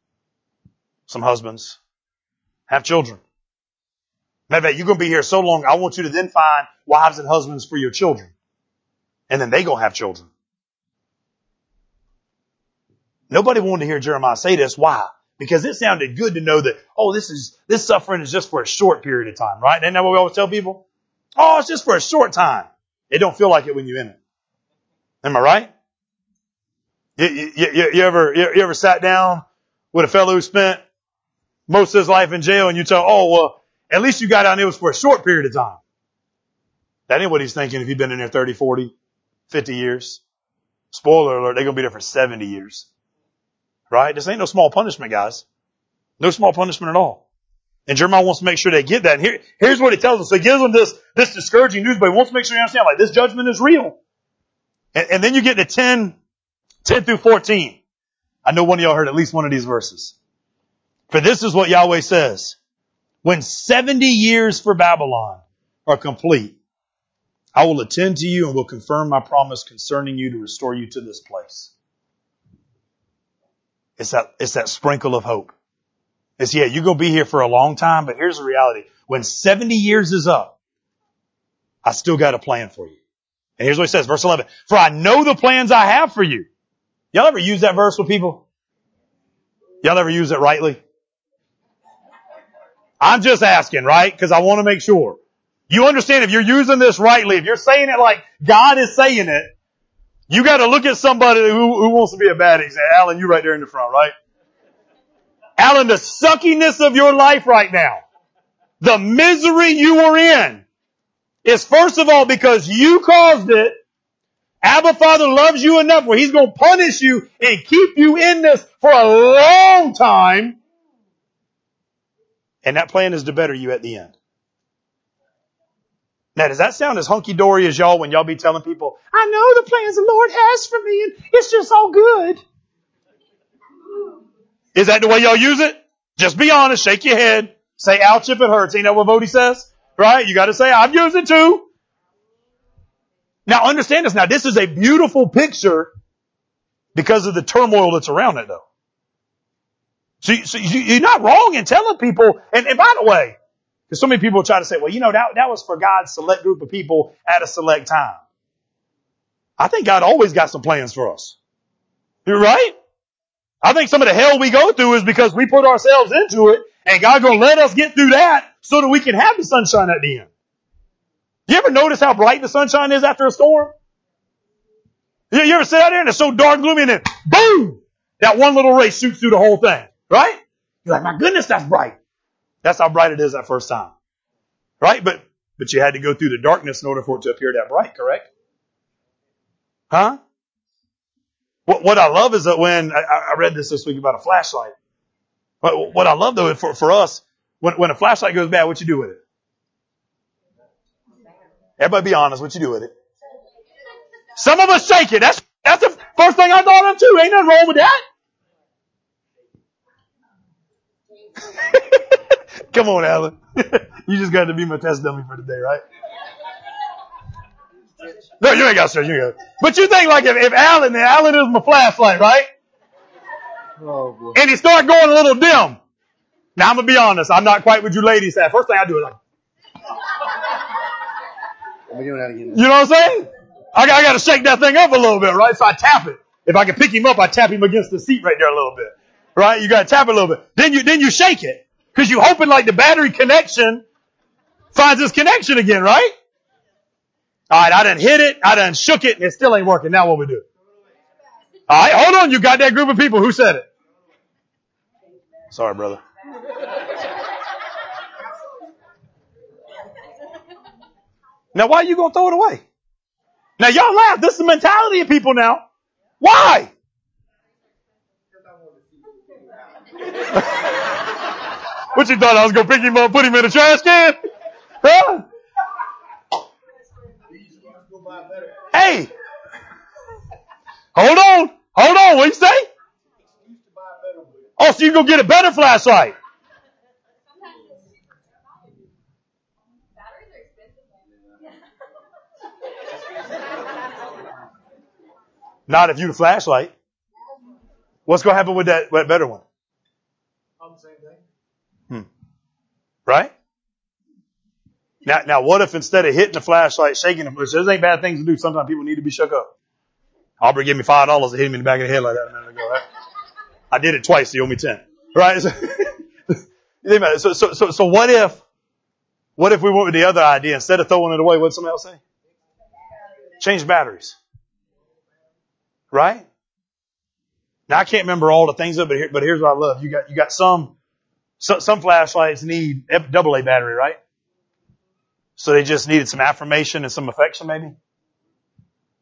some husbands, have children. Matter of fact, you're going to be here so long, I want you to then find wives and husbands for your children. And then they going to have children. Nobody wanted to hear Jeremiah say this. Why? Because it sounded good to know that, oh, this is, this suffering is just for a short period of time, right? Isn't that what we always tell people? Oh, it's just for a short time. It don't feel like it when you're in it. Am I right? You, you, you, ever, you, ever sat down with a fellow who spent most of his life in jail and you tell, oh, well, at least you got out and it was for a short period of time. That ain't what he's thinking if he'd been in there 30, 40, 50 years. Spoiler alert, they're to be there for 70 years. Right? This ain't no small punishment, guys. No small punishment at all. And Jeremiah wants to make sure they get that. And here, here's what he tells them. So he gives them this, this discouraging news, but he wants to make sure you understand, like, this judgment is real. And, and then you get to 10, 10 through 14. I know one of y'all heard at least one of these verses. For this is what Yahweh says. When 70 years for Babylon are complete, I will attend to you and will confirm my promise concerning you to restore you to this place. It's that, it's that sprinkle of hope. It's, yeah, you're going to be here for a long time, but here's the reality. When 70 years is up, I still got a plan for you. And here's what he says, verse 11. For I know the plans I have for you. Y'all ever use that verse with people? Y'all ever use it rightly? I'm just asking, right? Cause I want to make sure. You understand if you're using this rightly, if you're saying it like God is saying it, you gotta look at somebody who, who wants to be a bad say, Alan, you right there in the front, right? Alan, the suckiness of your life right now, the misery you are in, is first of all because you caused it. Abba Father loves you enough where He's going to punish you and keep you in this for a long time. And that plan is to better you at the end. Now, does that sound as hunky dory as y'all when y'all be telling people, I know the plans the Lord has for me and it's just all good? Is that the way y'all use it? Just be honest, shake your head, say ouch if it hurts. Ain't that what Vody says? Right? You gotta say, I've used it too. Now understand this. Now this is a beautiful picture because of the turmoil that's around it though. So, so you're not wrong in telling people, and, and by the way, because so many people try to say, well, you know, that, that was for God's select group of people at a select time. I think God always got some plans for us. You're right? I think some of the hell we go through is because we put ourselves into it and God's gonna let us get through that so that we can have the sunshine at the end. You ever notice how bright the sunshine is after a storm? You, you ever sit out there and it's so dark and gloomy and then boom! That one little ray shoots through the whole thing. Right? You're like, my goodness, that's bright. That's how bright it is that first time. Right? But, but you had to go through the darkness in order for it to appear that bright, correct? Huh? What, what I love is that when, I, I read this this week about a flashlight. What, what I love though for, for us, when, when a flashlight goes bad, what you do with it? Everybody be honest, what you do with it? Some of us shake it. That's, that's the first thing I thought of too. Ain't nothing wrong with that. Come on, Alan. you just got to be my test dummy for today, right? No, you ain't got to, you ain't got But you think like if, if Alan, Alan is my flashlight, right? Oh, boy. and he start going a little dim. Now I'm gonna be honest, I'm not quite what you ladies have. First thing I do is like, you know what I'm saying? I got, I got to shake that thing up a little bit, right? So I tap it. If I can pick him up, I tap him against the seat right there a little bit, right? You got to tap it a little bit. Then you then you shake it because you hoping like the battery connection finds its connection again, right? All right, I done hit it, I done shook it, and it still ain't working. Now what we do? All right, hold on. You got that group of people who said it. Sorry, brother. Now, why are you going to throw it away? Now, y'all laugh. This is the mentality of people now. Why? what you thought I was going to pick him up, put him in a trash can? Huh? Hey, hold on, hold on. What you say? Oh, so you go get a better flashlight? Not if you the flashlight. What's going to happen with that, that better one? On the same thing. Hmm. Right? Now, now what if instead of hitting the flashlight, shaking them, which those ain't bad things to do. Sometimes people need to be shook up. Aubrey gave me five dollars to hit him in the back of the head like that a minute ago, right? I did it twice, you owe me ten. Right? So, so, so, so what if, what if we went with the other idea? Instead of throwing it away, what did somebody else say? Change batteries. Right? Now I can't remember all the things of it, but, here, but here's what I love. You got, you got some, some, some flashlights need double A battery, right? So they just needed some affirmation and some affection maybe?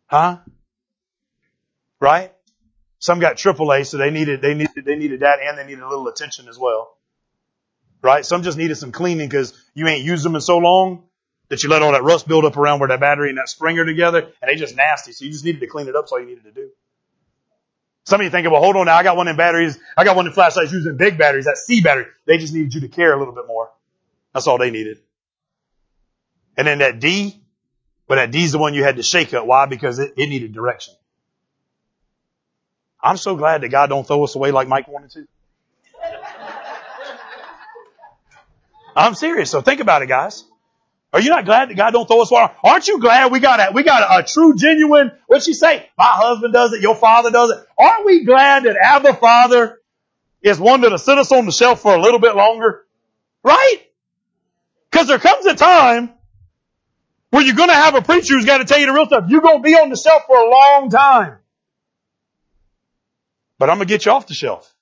Huh? Right? Some got AAA, so they needed, they needed, they needed that and they needed a little attention as well. Right? Some just needed some cleaning because you ain't used them in so long that you let all that rust build up around where that battery and that spring are together, and they just nasty. So you just needed to clean it up. That's all you needed to do. Some of you thinking, well, hold on now. I got one in batteries. I got one in flashlights using big batteries. That C battery. They just needed you to care a little bit more. That's all they needed. And then that D, but that D's the one you had to shake up. Why? Because it, it needed direction. I'm so glad that God don't throw us away like Mike wanted to. I'm serious. So think about it, guys. Are you not glad that God don't throw us water? Aren't you glad we got a, we got a, a true, genuine, what'd she say? My husband does it, your father does it. Aren't we glad that Abba Father is one that'll sit us on the shelf for a little bit longer? Right? Cause there comes a time where you're gonna have a preacher who's gotta tell you the real stuff. You're gonna be on the shelf for a long time. But I'm gonna get you off the shelf.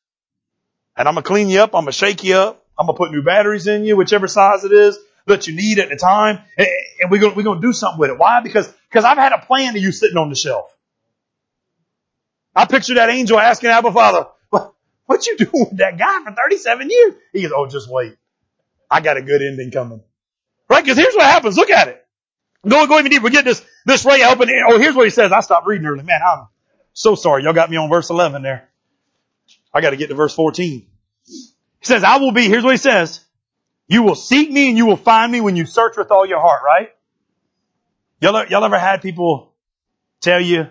And I'm gonna clean you up, I'm gonna shake you up, I'm gonna put new batteries in you, whichever size it is that you need at the time, and we're gonna, we're gonna do something with it. Why? Because, because I've had a plan to you sitting on the shelf. I picture that angel asking Abba Father, what you doing with that guy for 37 years? He goes, oh, just wait. I got a good ending coming. Right? Because here's what happens. Look at it. Go, go even deeper. Get this, this ray open. Oh, here's what he says. I stopped reading early. Man, I'm so sorry. Y'all got me on verse 11 there. I got to get to verse 14. He says, I will be, here's what he says. You will seek me and you will find me when you search with all your heart, right? Y'all, y'all ever had people tell you,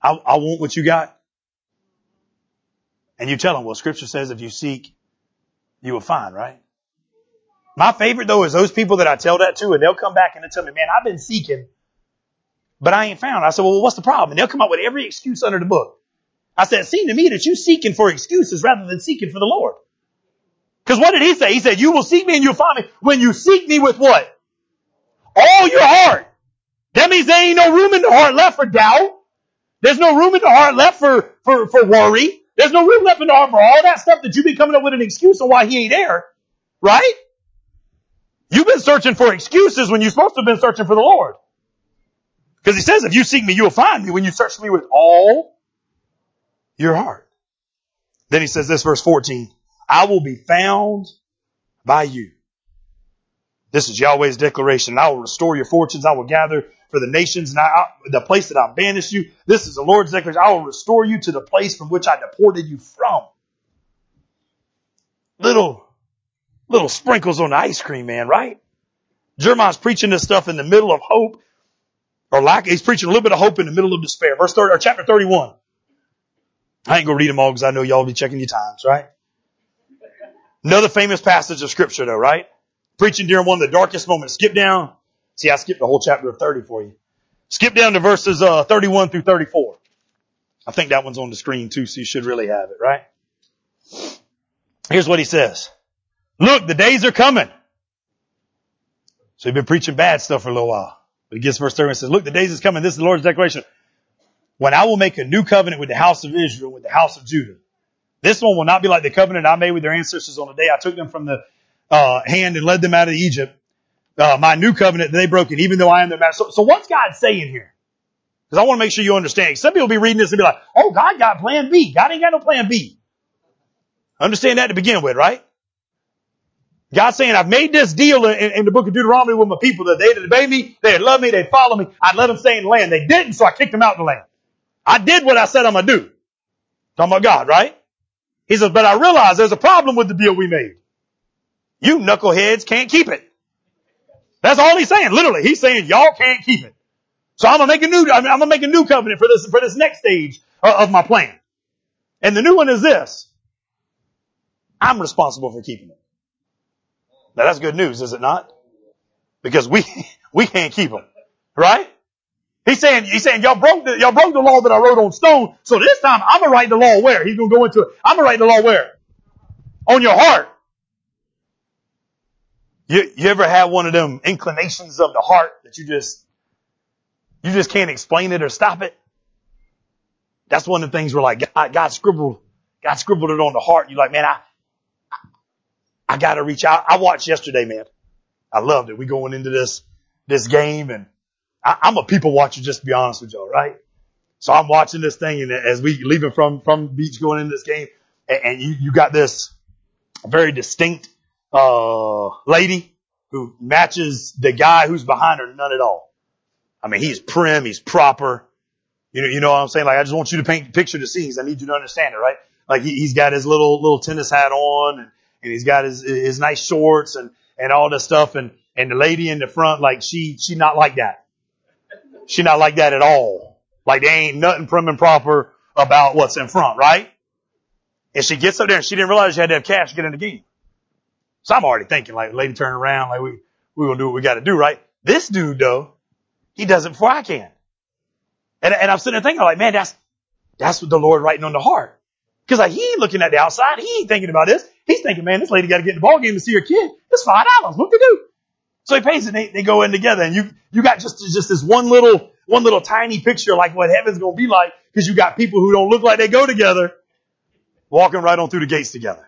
I, I want what you got? And you tell them, well, scripture says if you seek, you will find, right? My favorite though is those people that I tell that to and they'll come back and they'll tell me, man, I've been seeking, but I ain't found. I said, well, what's the problem? And they'll come up with every excuse under the book. I said, it seemed to me that you seeking for excuses rather than seeking for the Lord. Because what did he say? He said, you will seek me and you'll find me when you seek me with what? All your heart. That means there ain't no room in the heart left for doubt. There's no room in the heart left for, for, for worry. There's no room left in the heart for all that stuff that you've been coming up with an excuse on why he ain't there. Right? You've been searching for excuses when you're supposed to have been searching for the Lord. Because he says, if you seek me, you will find me when you search me with all your heart. Then he says this, verse 14. I will be found by you. This is Yahweh's declaration. I will restore your fortunes. I will gather for the nations and I, the place that I banished you. This is the Lord's declaration. I will restore you to the place from which I deported you from. Little, little sprinkles on the ice cream, man, right? Jeremiah's preaching this stuff in the middle of hope or lack. He's preaching a little bit of hope in the middle of despair. Verse 30, or chapter 31. I ain't gonna read them all because I know y'all be checking your times, right? Another famous passage of scripture though, right? Preaching during one of the darkest moments. Skip down. See, I skipped the whole chapter of 30 for you. Skip down to verses, uh, 31 through 34. I think that one's on the screen too, so you should really have it, right? Here's what he says. Look, the days are coming. So he's been preaching bad stuff for a little while. But he gets verse 30 and says, look, the days is coming. This is the Lord's declaration. When I will make a new covenant with the house of Israel, with the house of Judah. This one will not be like the covenant I made with their ancestors on the day I took them from the uh, hand and led them out of Egypt. Uh, my new covenant they broke it, even though I am their master. So, so what's God saying here? Because I want to make sure you understand. Some people be reading this and be like, "Oh, God got Plan B. God ain't got no Plan B." Understand that to begin with, right? God's saying, I've made this deal in, in, the book of Deuteronomy with my people that they'd obey me, they'd love me, they'd follow me, I'd let them stay in the land. They didn't, so I kicked them out of the land. I did what I said I'm gonna do. Talking about God, right? He says, but I realize there's a problem with the deal we made. You knuckleheads can't keep it. That's all he's saying. Literally, he's saying y'all can't keep it. So I'm gonna make a new, I'm gonna make a new covenant for this, for this next stage of my plan. And the new one is this. I'm responsible for keeping it. Now that's good news, is it not? Because we, we can't keep them. Right? He's saying, he's saying, y'all broke the, y'all broke the law that I wrote on stone. So this time I'm gonna write the law where? He's gonna go into it. I'm gonna write the law where? On your heart. You, you ever had one of them inclinations of the heart that you just, you just can't explain it or stop it? That's one of the things where like God, God scribbled, God scribbled it on the heart. You're like, man, I, I gotta reach out. I watched yesterday, man. I loved it. We going into this, this game and I, am a people watcher, just to be honest with y'all, right? So I'm watching this thing and as we leaving from, from the beach going into this game and, and you, you got this very distinct, uh, lady who matches the guy who's behind her none at all. I mean, he's prim, he's proper. You know, you know what I'm saying? Like, I just want you to paint the picture to see, I need you to understand it, right? Like, he, he's got his little, little tennis hat on and, and he's got his, his nice shorts and, and all this stuff. And, and the lady in the front, like, she, she not like that. She not like that at all. Like, there ain't nothing prim and proper about what's in front, right? And she gets up there and she didn't realize she had to have cash to get in the game. So I'm already thinking, like, lady turn around, like, we, we gonna do what we gotta do, right? This dude, though, he does it before I can. And, and I'm sitting there thinking, like, man, that's, that's what the Lord writing on the heart. Cause like, he ain't looking at the outside. He ain't thinking about this. He's thinking, man, this lady got to get in the ball game to see her kid. It's five dollars. What to do? So he pays it. They, they go in together and you, you got just, just this one little, one little tiny picture like what heaven's going to be like because you got people who don't look like they go together walking right on through the gates together.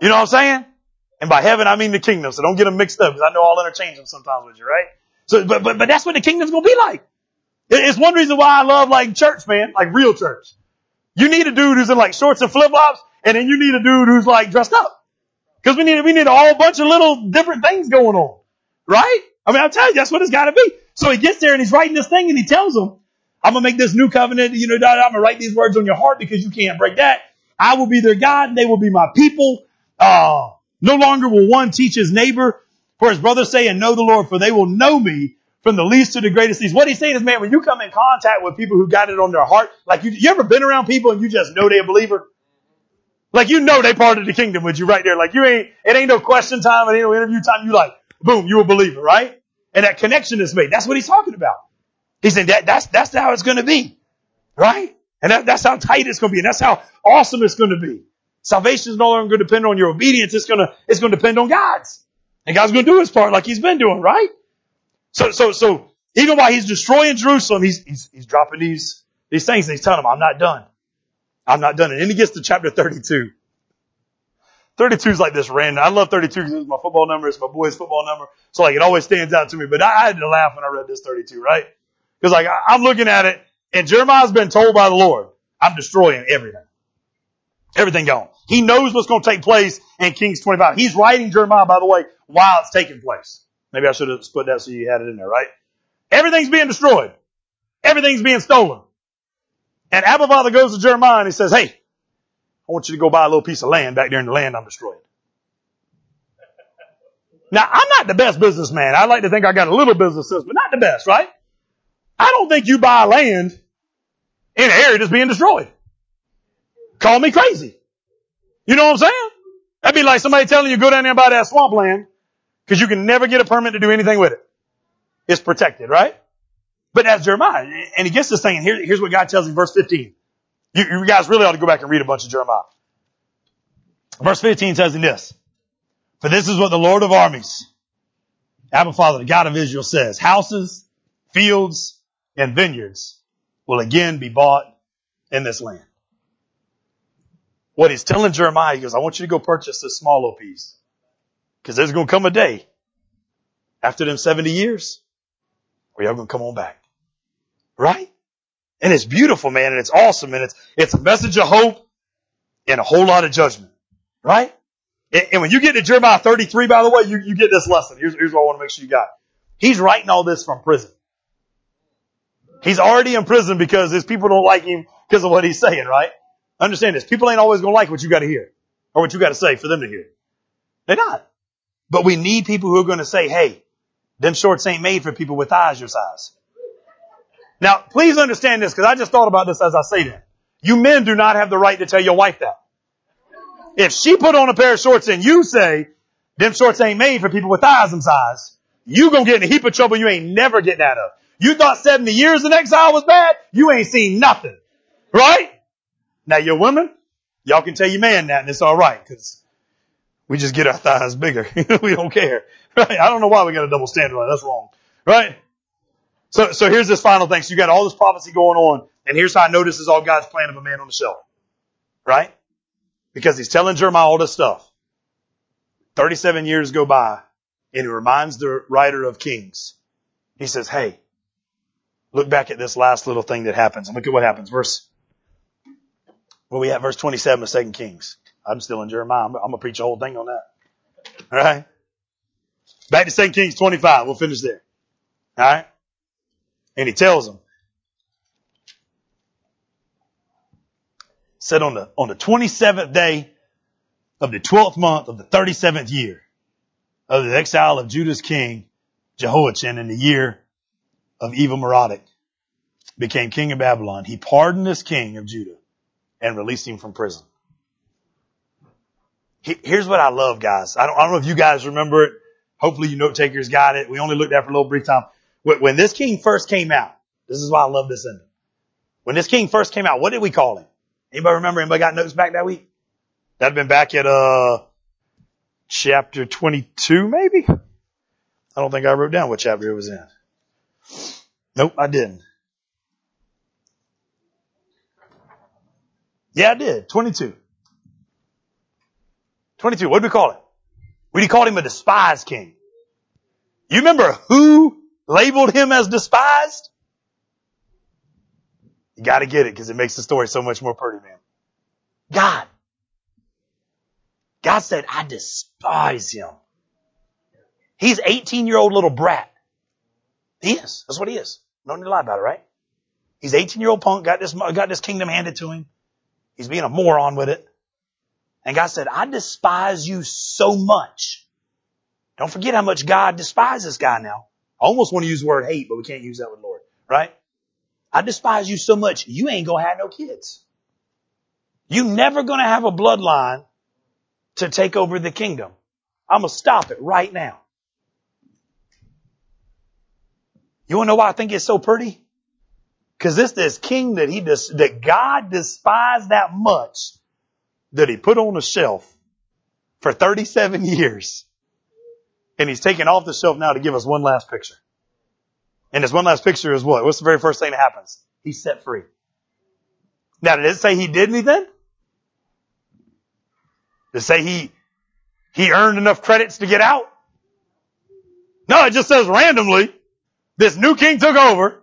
You know what I'm saying? And by heaven, I mean the kingdom. So don't get them mixed up because I know I'll interchange them sometimes with you, right? So, but, but, but that's what the kingdom's going to be like. It's one reason why I love like church, man, like real church. You need a dude who's in like shorts and flip flops, and then you need a dude who's like dressed up. Cause we need, we need a whole bunch of little different things going on. Right? I mean, I'm telling you, that's what it's gotta be. So he gets there and he's writing this thing and he tells them, I'm gonna make this new covenant, you know, I'm gonna write these words on your heart because you can't break that. I will be their God and they will be my people. Uh, no longer will one teach his neighbor for his brother say and know the Lord, for they will know me from the least to the greatest these. What he's saying is, man, when you come in contact with people who got it on their heart, like you, you ever been around people and you just know they're a believer? Like you know they part of the kingdom with you right there. Like you ain't, it ain't no question time, it ain't no interview time. You like, boom, you a believer, right? And that connection is made. That's what he's talking about. He's saying that, that's, that's how it's going to be. Right? And that, that's how tight it's going to be. And that's how awesome it's going to be. Salvation is no longer going to depend on your obedience. It's going to, it's going to depend on God's. And God's going to do his part like he's been doing, right? So, so, so, even while he's destroying Jerusalem, he's, he's, he's dropping these, these things and he's telling them, I'm not done. I'm not done. And then he gets to chapter 32. 32 is like this random. I love 32 because it's my football number. It's my boy's football number. So like it always stands out to me. But I had to laugh when I read this 32, right? Because like I'm looking at it and Jeremiah's been told by the Lord, I'm destroying everything. Everything gone. He knows what's going to take place in Kings 25. He's writing Jeremiah, by the way, while it's taking place. Maybe I should have put that so you had it in there, right? Everything's being destroyed. Everything's being stolen. And Abba Father goes to Jeremiah and he says, Hey, I want you to go buy a little piece of land back there in the land I'm destroying. Now, I'm not the best businessman. I like to think I got a little business sense, but not the best, right? I don't think you buy land in an area that's being destroyed. Call me crazy. You know what I'm saying? That'd be like somebody telling you go down there and buy that swampland because you can never get a permit to do anything with it. It's protected, right? But that's Jeremiah. And he gets this thing, and here, here's what God tells him, verse 15. You, you guys really ought to go back and read a bunch of Jeremiah. Verse 15 says in this, For this is what the Lord of armies, Abba Father, the God of Israel says, houses, fields, and vineyards will again be bought in this land. What he's telling Jeremiah, he goes, I want you to go purchase this small little piece. Cause there's going to come a day after them 70 years where y'all going to come on back. Right? And it's beautiful, man, and it's awesome, and it's, it's a message of hope and a whole lot of judgment. Right? And, and when you get to Jeremiah 33, by the way, you, you get this lesson. Here's, here's what I want to make sure you got. He's writing all this from prison. He's already in prison because his people don't like him because of what he's saying, right? Understand this. People ain't always going to like what you got to hear or what you got to say for them to hear. They're not. But we need people who are going to say, hey, them shorts ain't made for people with thighs your size. Now, please understand this because I just thought about this as I say that. You men do not have the right to tell your wife that. If she put on a pair of shorts and you say, them shorts ain't made for people with thighs them size, you gonna get in a heap of trouble you ain't never getting out of. You thought 70 years in exile was bad? You ain't seen nothing. Right? Now your women, y'all can tell your man that and it's alright because we just get our thighs bigger. we don't care. Right? I don't know why we got a double standard. That's wrong. Right? So, so here's this final thing. So you got all this prophecy going on, and here's how I know this is all God's plan of a man on the shelf. Right? Because he's telling Jeremiah all this stuff. 37 years go by, and he reminds the writer of Kings. He says, hey, look back at this last little thing that happens, and look at what happens. Verse, well, we have Verse 27 of 2 Kings. I'm still in Jeremiah. I'm, I'm going to preach a whole thing on that. All right? Back to 2 Kings 25. We'll finish there. Alright? And he tells them, said on the, on the 27th day of the 12th month of the 37th year of the exile of Judah's king, Jehoiachin in the year of Evil Merodach became king of Babylon. He pardoned this king of Judah and released him from prison. Here's what I love, guys. I don't, I don't know if you guys remember it. Hopefully you note takers got it. We only looked at it for a little brief time. When this king first came out, this is why I love this ending. When this king first came out, what did we call him? Anybody remember? Anybody got notes back that week? That'd been back at, uh, chapter 22, maybe? I don't think I wrote down what chapter it was in. Nope, I didn't. Yeah, I did. 22. 22. What did we call it? We called him a despised king. You remember who labeled him as despised? You gotta get it because it makes the story so much more pretty, man. God. God said, I despise him. He's 18 year old little brat. He is. That's what he is. No need to lie about it, right? He's 18 year old punk, got this, got this kingdom handed to him. He's being a moron with it. And God said, I despise you so much. Don't forget how much God despises this guy now. I almost want to use the word hate, but we can't use that with Lord, right? I despise you so much, you ain't gonna have no kids. You never gonna have a bloodline to take over the kingdom. I'm gonna stop it right now. You wanna know why I think it's so pretty? Cause this, this king that he that God despised that much that he put on a shelf for 37 years. And he's taken off the shelf now to give us one last picture. And this one last picture is what? What's the very first thing that happens? He's set free. Now, did it say he did anything? Did it say he, he earned enough credits to get out? No, it just says randomly, this new king took over,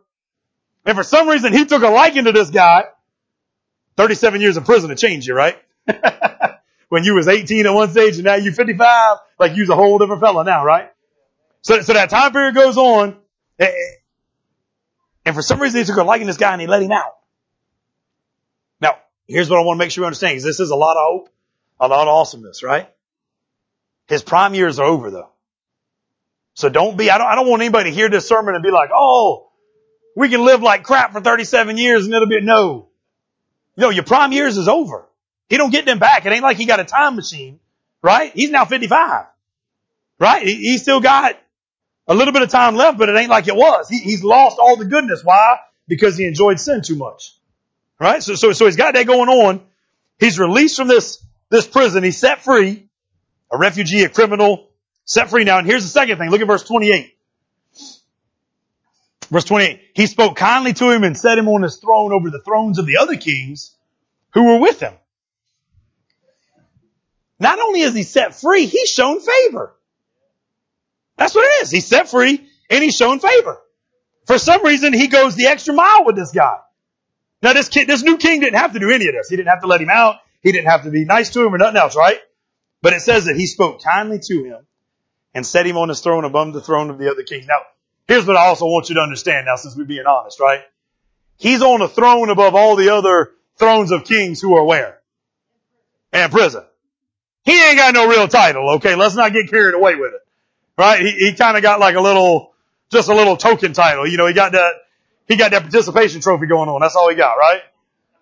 and for some reason he took a liking to this guy. 37 years in prison to change you, right? when you was 18 at one stage and now you're 55, like you're a whole different fella now, right? So, so that time period goes on, eh, eh, and for some reason he took a liking to this guy and he let him out. Now, here's what I want to make sure you understand, because this is a lot of hope, a lot of awesomeness, right? His prime years are over though. So don't be, I don't, I don't want anybody to hear this sermon and be like, oh, we can live like crap for 37 years and it'll be, no. No, your prime years is over. He don't get them back. It ain't like he got a time machine, right? He's now 55, right? He, he still got a little bit of time left, but it ain't like it was. He, he's lost all the goodness. Why? Because he enjoyed sin too much, right? So, so, so he's got that going on. He's released from this, this prison. He's set free, a refugee, a criminal, set free now. And here's the second thing. Look at verse 28. Verse 28. He spoke kindly to him and set him on his throne over the thrones of the other kings who were with him. Not only is he set free, he's shown favor. That's what it is. He's set free and he's shown favor. For some reason, he goes the extra mile with this guy. Now this kid, this new king didn't have to do any of this. He didn't have to let him out. He didn't have to be nice to him or nothing else, right? But it says that he spoke kindly to him and set him on his throne above the throne of the other kings. Now, here's what I also want you to understand now since we're being honest, right? He's on a throne above all the other thrones of kings who are where? In prison. He ain't got no real title, okay? Let's not get carried away with it. Right? He, he kinda got like a little, just a little token title. You know, he got that, he got that participation trophy going on. That's all he got, right?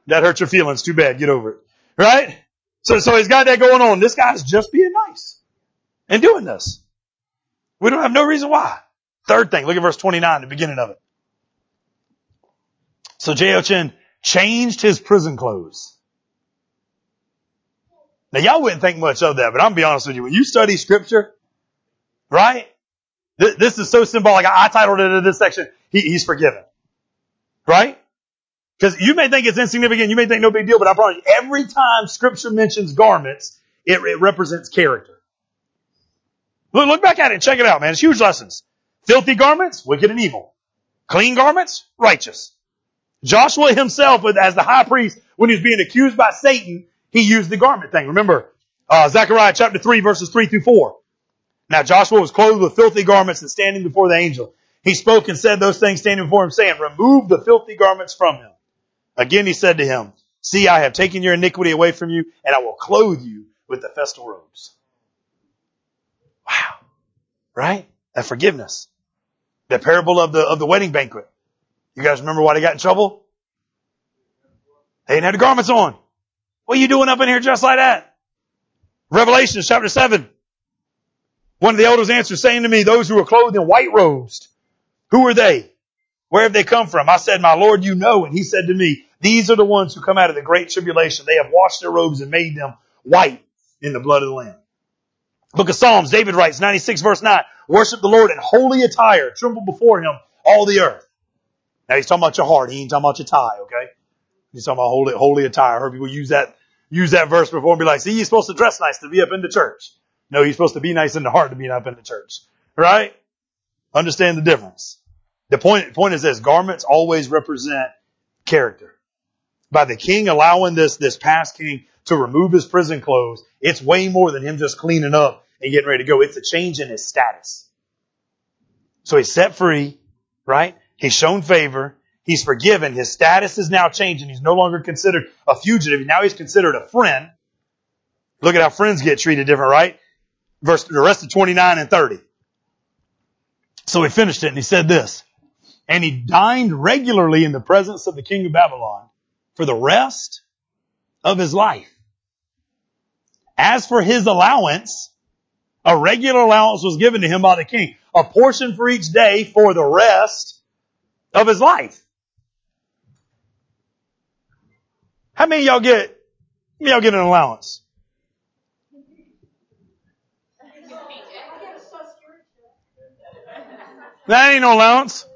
That hurts your feelings. Too bad. Get over it. Right? So, so he's got that going on. This guy's just being nice and doing this. We don't have no reason why. Third thing, look at verse 29, the beginning of it. So Jehoiachin changed his prison clothes now y'all wouldn't think much of that, but I'm gonna be honest with you. When you study scripture, right? Th- this is so symbolic. I, I titled it in this section, he, He's forgiven. Right? Because you may think it's insignificant, you may think no big deal, but I promise you, every time scripture mentions garments, it, it represents character. Look, look back at it check it out, man. It's huge lessons. Filthy garments, wicked and evil. Clean garments, righteous. Joshua himself, as the high priest, when he was being accused by Satan, he used the garment thing. Remember, uh, Zechariah chapter 3 verses 3 through 4. Now Joshua was clothed with filthy garments and standing before the angel. He spoke and said those things standing before him saying, remove the filthy garments from him. Again he said to him, see, I have taken your iniquity away from you and I will clothe you with the festal robes. Wow. Right? That forgiveness. The parable of the, of the wedding banquet. You guys remember why they got in trouble? They didn't have the garments on. What are you doing up in here just like that? Revelation chapter 7. One of the elders answered saying to me, those who are clothed in white robes, who are they? Where have they come from? I said, my Lord, you know. And he said to me, these are the ones who come out of the great tribulation. They have washed their robes and made them white in the blood of the Lamb. Book of Psalms, David writes, 96 verse 9, worship the Lord in holy attire, tremble before him, all the earth. Now he's talking about your heart. He ain't talking about your tie, okay? He's talking about holy, holy attire. I heard people use that, use that verse before and be like, see, you're supposed to dress nice to be up in the church. No, you're supposed to be nice in the heart to be up in the church. Right? Understand the difference. The point, point is this, garments always represent character. By the king allowing this, this past king to remove his prison clothes, it's way more than him just cleaning up and getting ready to go. It's a change in his status. So he's set free, right? He's shown favor. He's forgiven. His status is now changing. He's no longer considered a fugitive. Now he's considered a friend. Look at how friends get treated different, right? Verse, the rest of 29 and 30. So he finished it and he said this, and he dined regularly in the presence of the king of Babylon for the rest of his life. As for his allowance, a regular allowance was given to him by the king, a portion for each day for the rest of his life. How many y'all get, how many y'all get an allowance? That ain't no allowance.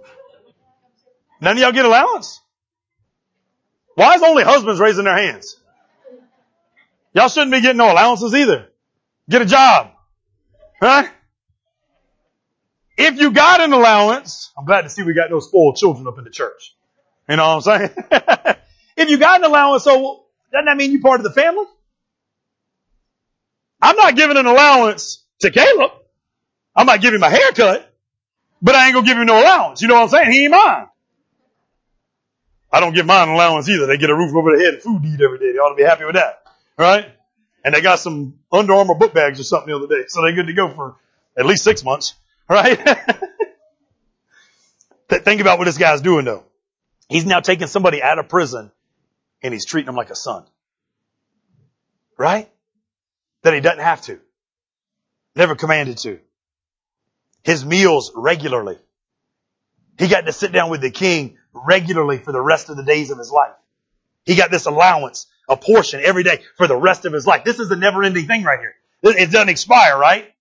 None of y'all get allowance. Why is only husbands raising their hands? Y'all shouldn't be getting no allowances either. Get a job. Huh? If you got an allowance, I'm glad to see we got no spoiled children up in the church. You know what I'm saying? if you got an allowance, so doesn't that mean you're part of the family? I'm not giving an allowance to Caleb. I might give him a haircut, but I ain't gonna give him no allowance. You know what I'm saying? He ain't mine. I don't give mine an allowance either. They get a roof over their head and food to eat every day. They ought to be happy with that. Right? And they got some Under Armour book bags or something the other day. So they're good to go for at least six months. Right? Think about what this guy's doing though. He's now taking somebody out of prison and he's treating him like a son. Right? That he doesn't have to. Never commanded to. His meals regularly. He got to sit down with the king regularly for the rest of the days of his life. He got this allowance, a portion every day for the rest of his life. This is a never ending thing right here. It doesn't expire, right?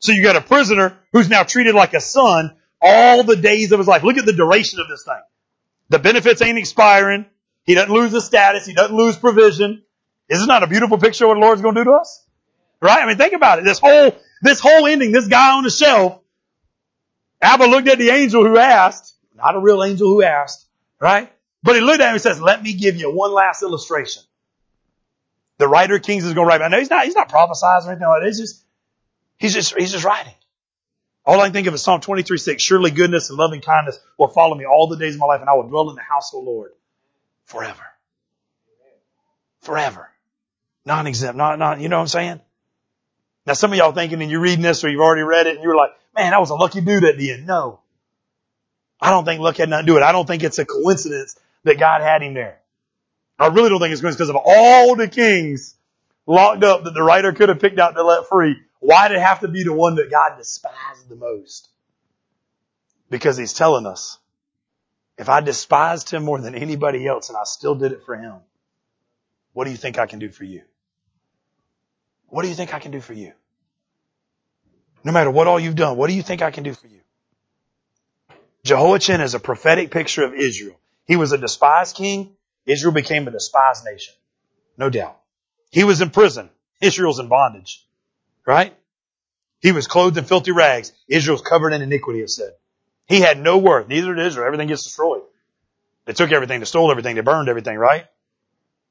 So you got a prisoner who's now treated like a son all the days of his life. Look at the duration of this thing. The benefits ain't expiring. He doesn't lose his status. He doesn't lose provision. Isn't that a beautiful picture of what the Lord's going to do to us? Right? I mean, think about it. This whole, this whole ending, this guy on the shelf, Abba looked at the angel who asked, not a real angel who asked, right? But he looked at him and says, let me give you one last illustration. The writer of Kings is going to write. I know he's not, he's not prophesizing or anything like that. He's just, he's just, he's just writing. All I can think of is Psalm 23, 6. Surely goodness and loving kindness will follow me all the days of my life and I will dwell in the house of the Lord forever. Forever. Non-exempt. Not, not, you know what I'm saying? Now some of y'all thinking and you're reading this or you've already read it and you're like, man, I was a lucky dude at the end. No. I don't think luck had nothing to do with it. I don't think it's a coincidence that God had him there. I really don't think it's because of all the kings locked up that the writer could have picked out to let free. Why did it have to be the one that God despised the most? Because he's telling us, if I despised him more than anybody else and I still did it for him, what do you think I can do for you? What do you think I can do for you? No matter what all you've done, what do you think I can do for you? Jehoiachin is a prophetic picture of Israel. He was a despised king. Israel became a despised nation. No doubt. He was in prison. Israel's in bondage. Right? He was clothed in filthy rags. Israel's covered in iniquity, it said. He had no worth. Neither did Israel. Everything gets destroyed. They took everything. They stole everything. They burned everything, right?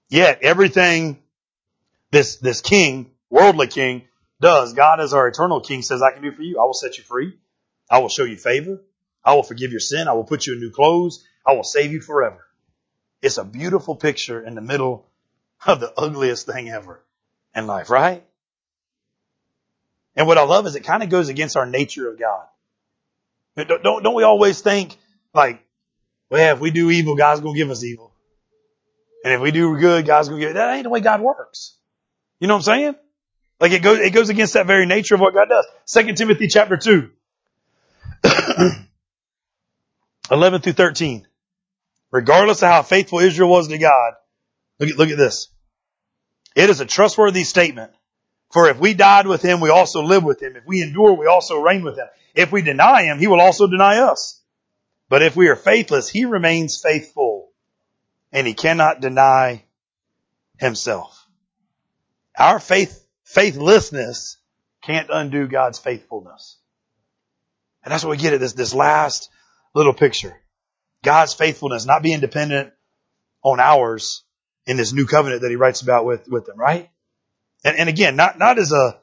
Yet everything this, this king, worldly king, does, God as our eternal king says, I can do for you. I will set you free. I will show you favor. I will forgive your sin. I will put you in new clothes. I will save you forever. It's a beautiful picture in the middle of the ugliest thing ever in life, right? And what I love is it kind of goes against our nature of God. Don't, don't, don't we always think like, well, if we do evil, God's going to give us evil. And if we do good, God's going to give, that ain't the way God works. You know what I'm saying? Like it goes, it goes against that very nature of what God does. Second Timothy chapter 2. 11 through 13. Regardless of how faithful Israel was to God, look at, look at this. It is a trustworthy statement. For if we died with him, we also live with him. If we endure, we also reign with him. If we deny him, he will also deny us. But if we are faithless, he remains faithful and he cannot deny himself. Our faith, faithlessness can't undo God's faithfulness. And that's what we get at this, this last little picture. God's faithfulness, not being dependent on ours in this new covenant that he writes about with, with them, right? And, and again, not, not as a,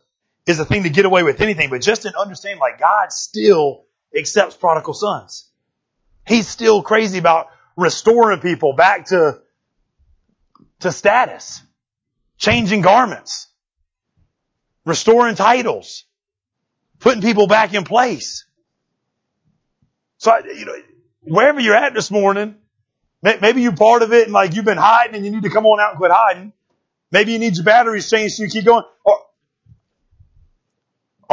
as a thing to get away with anything, but just in understanding like God still accepts prodigal sons. He's still crazy about restoring people back to, to status, changing garments, restoring titles, putting people back in place. So, you know, wherever you're at this morning, maybe you're part of it and like you've been hiding and you need to come on out and quit hiding. Maybe you need your batteries changed so you keep going. Or,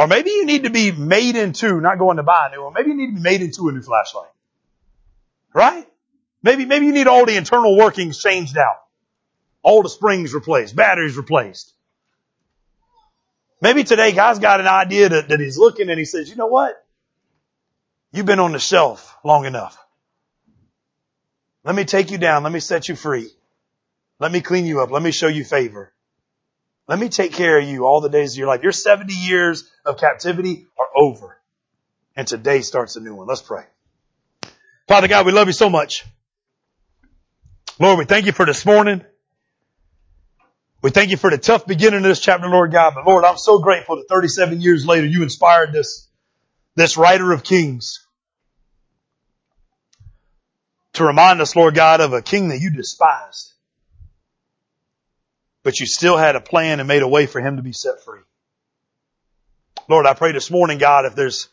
or maybe you need to be made into, not going to buy a new one, maybe you need to be made into a new flashlight. Right? Maybe, maybe you need all the internal workings changed out. All the springs replaced, batteries replaced. Maybe today God's got an idea that, that he's looking and he says, you know what? You've been on the shelf long enough. Let me take you down. Let me set you free. Let me clean you up. Let me show you favor. Let me take care of you all the days of your life. Your 70 years of captivity are over. And today starts a new one. Let's pray. Father God, we love you so much. Lord, we thank you for this morning. We thank you for the tough beginning of this chapter, Lord God. But Lord, I'm so grateful that 37 years later you inspired this, this writer of kings to remind us, Lord God, of a king that you despised. But you still had a plan and made a way for him to be set free. Lord, I pray this morning, God, if there's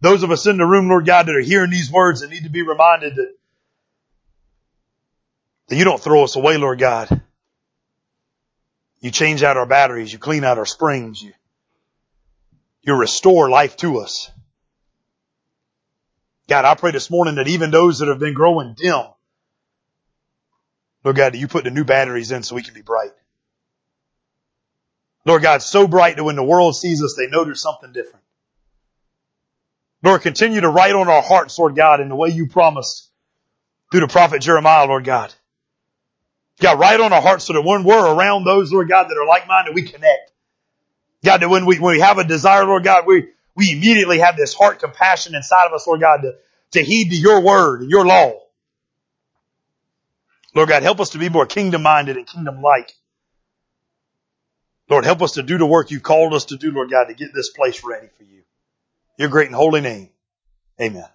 those of us in the room, Lord God, that are hearing these words that need to be reminded that, that you don't throw us away, Lord God. You change out our batteries. You clean out our springs. You, you restore life to us. God, I pray this morning that even those that have been growing dim, Lord God, that you put the new batteries in so we can be bright. Lord God, so bright that when the world sees us, they know there's something different. Lord, continue to write on our hearts, Lord God, in the way you promised through the prophet Jeremiah, Lord God. God, write on our hearts so that when we're around those, Lord God, that are like-minded, we connect. God, that when we, when we have a desire, Lord God, we, we immediately have this heart compassion inside of us, Lord God, to, to heed to your word and your law. Lord God, help us to be more kingdom minded and kingdom like. Lord, help us to do the work you called us to do, Lord God, to get this place ready for you. Your great and holy name. Amen.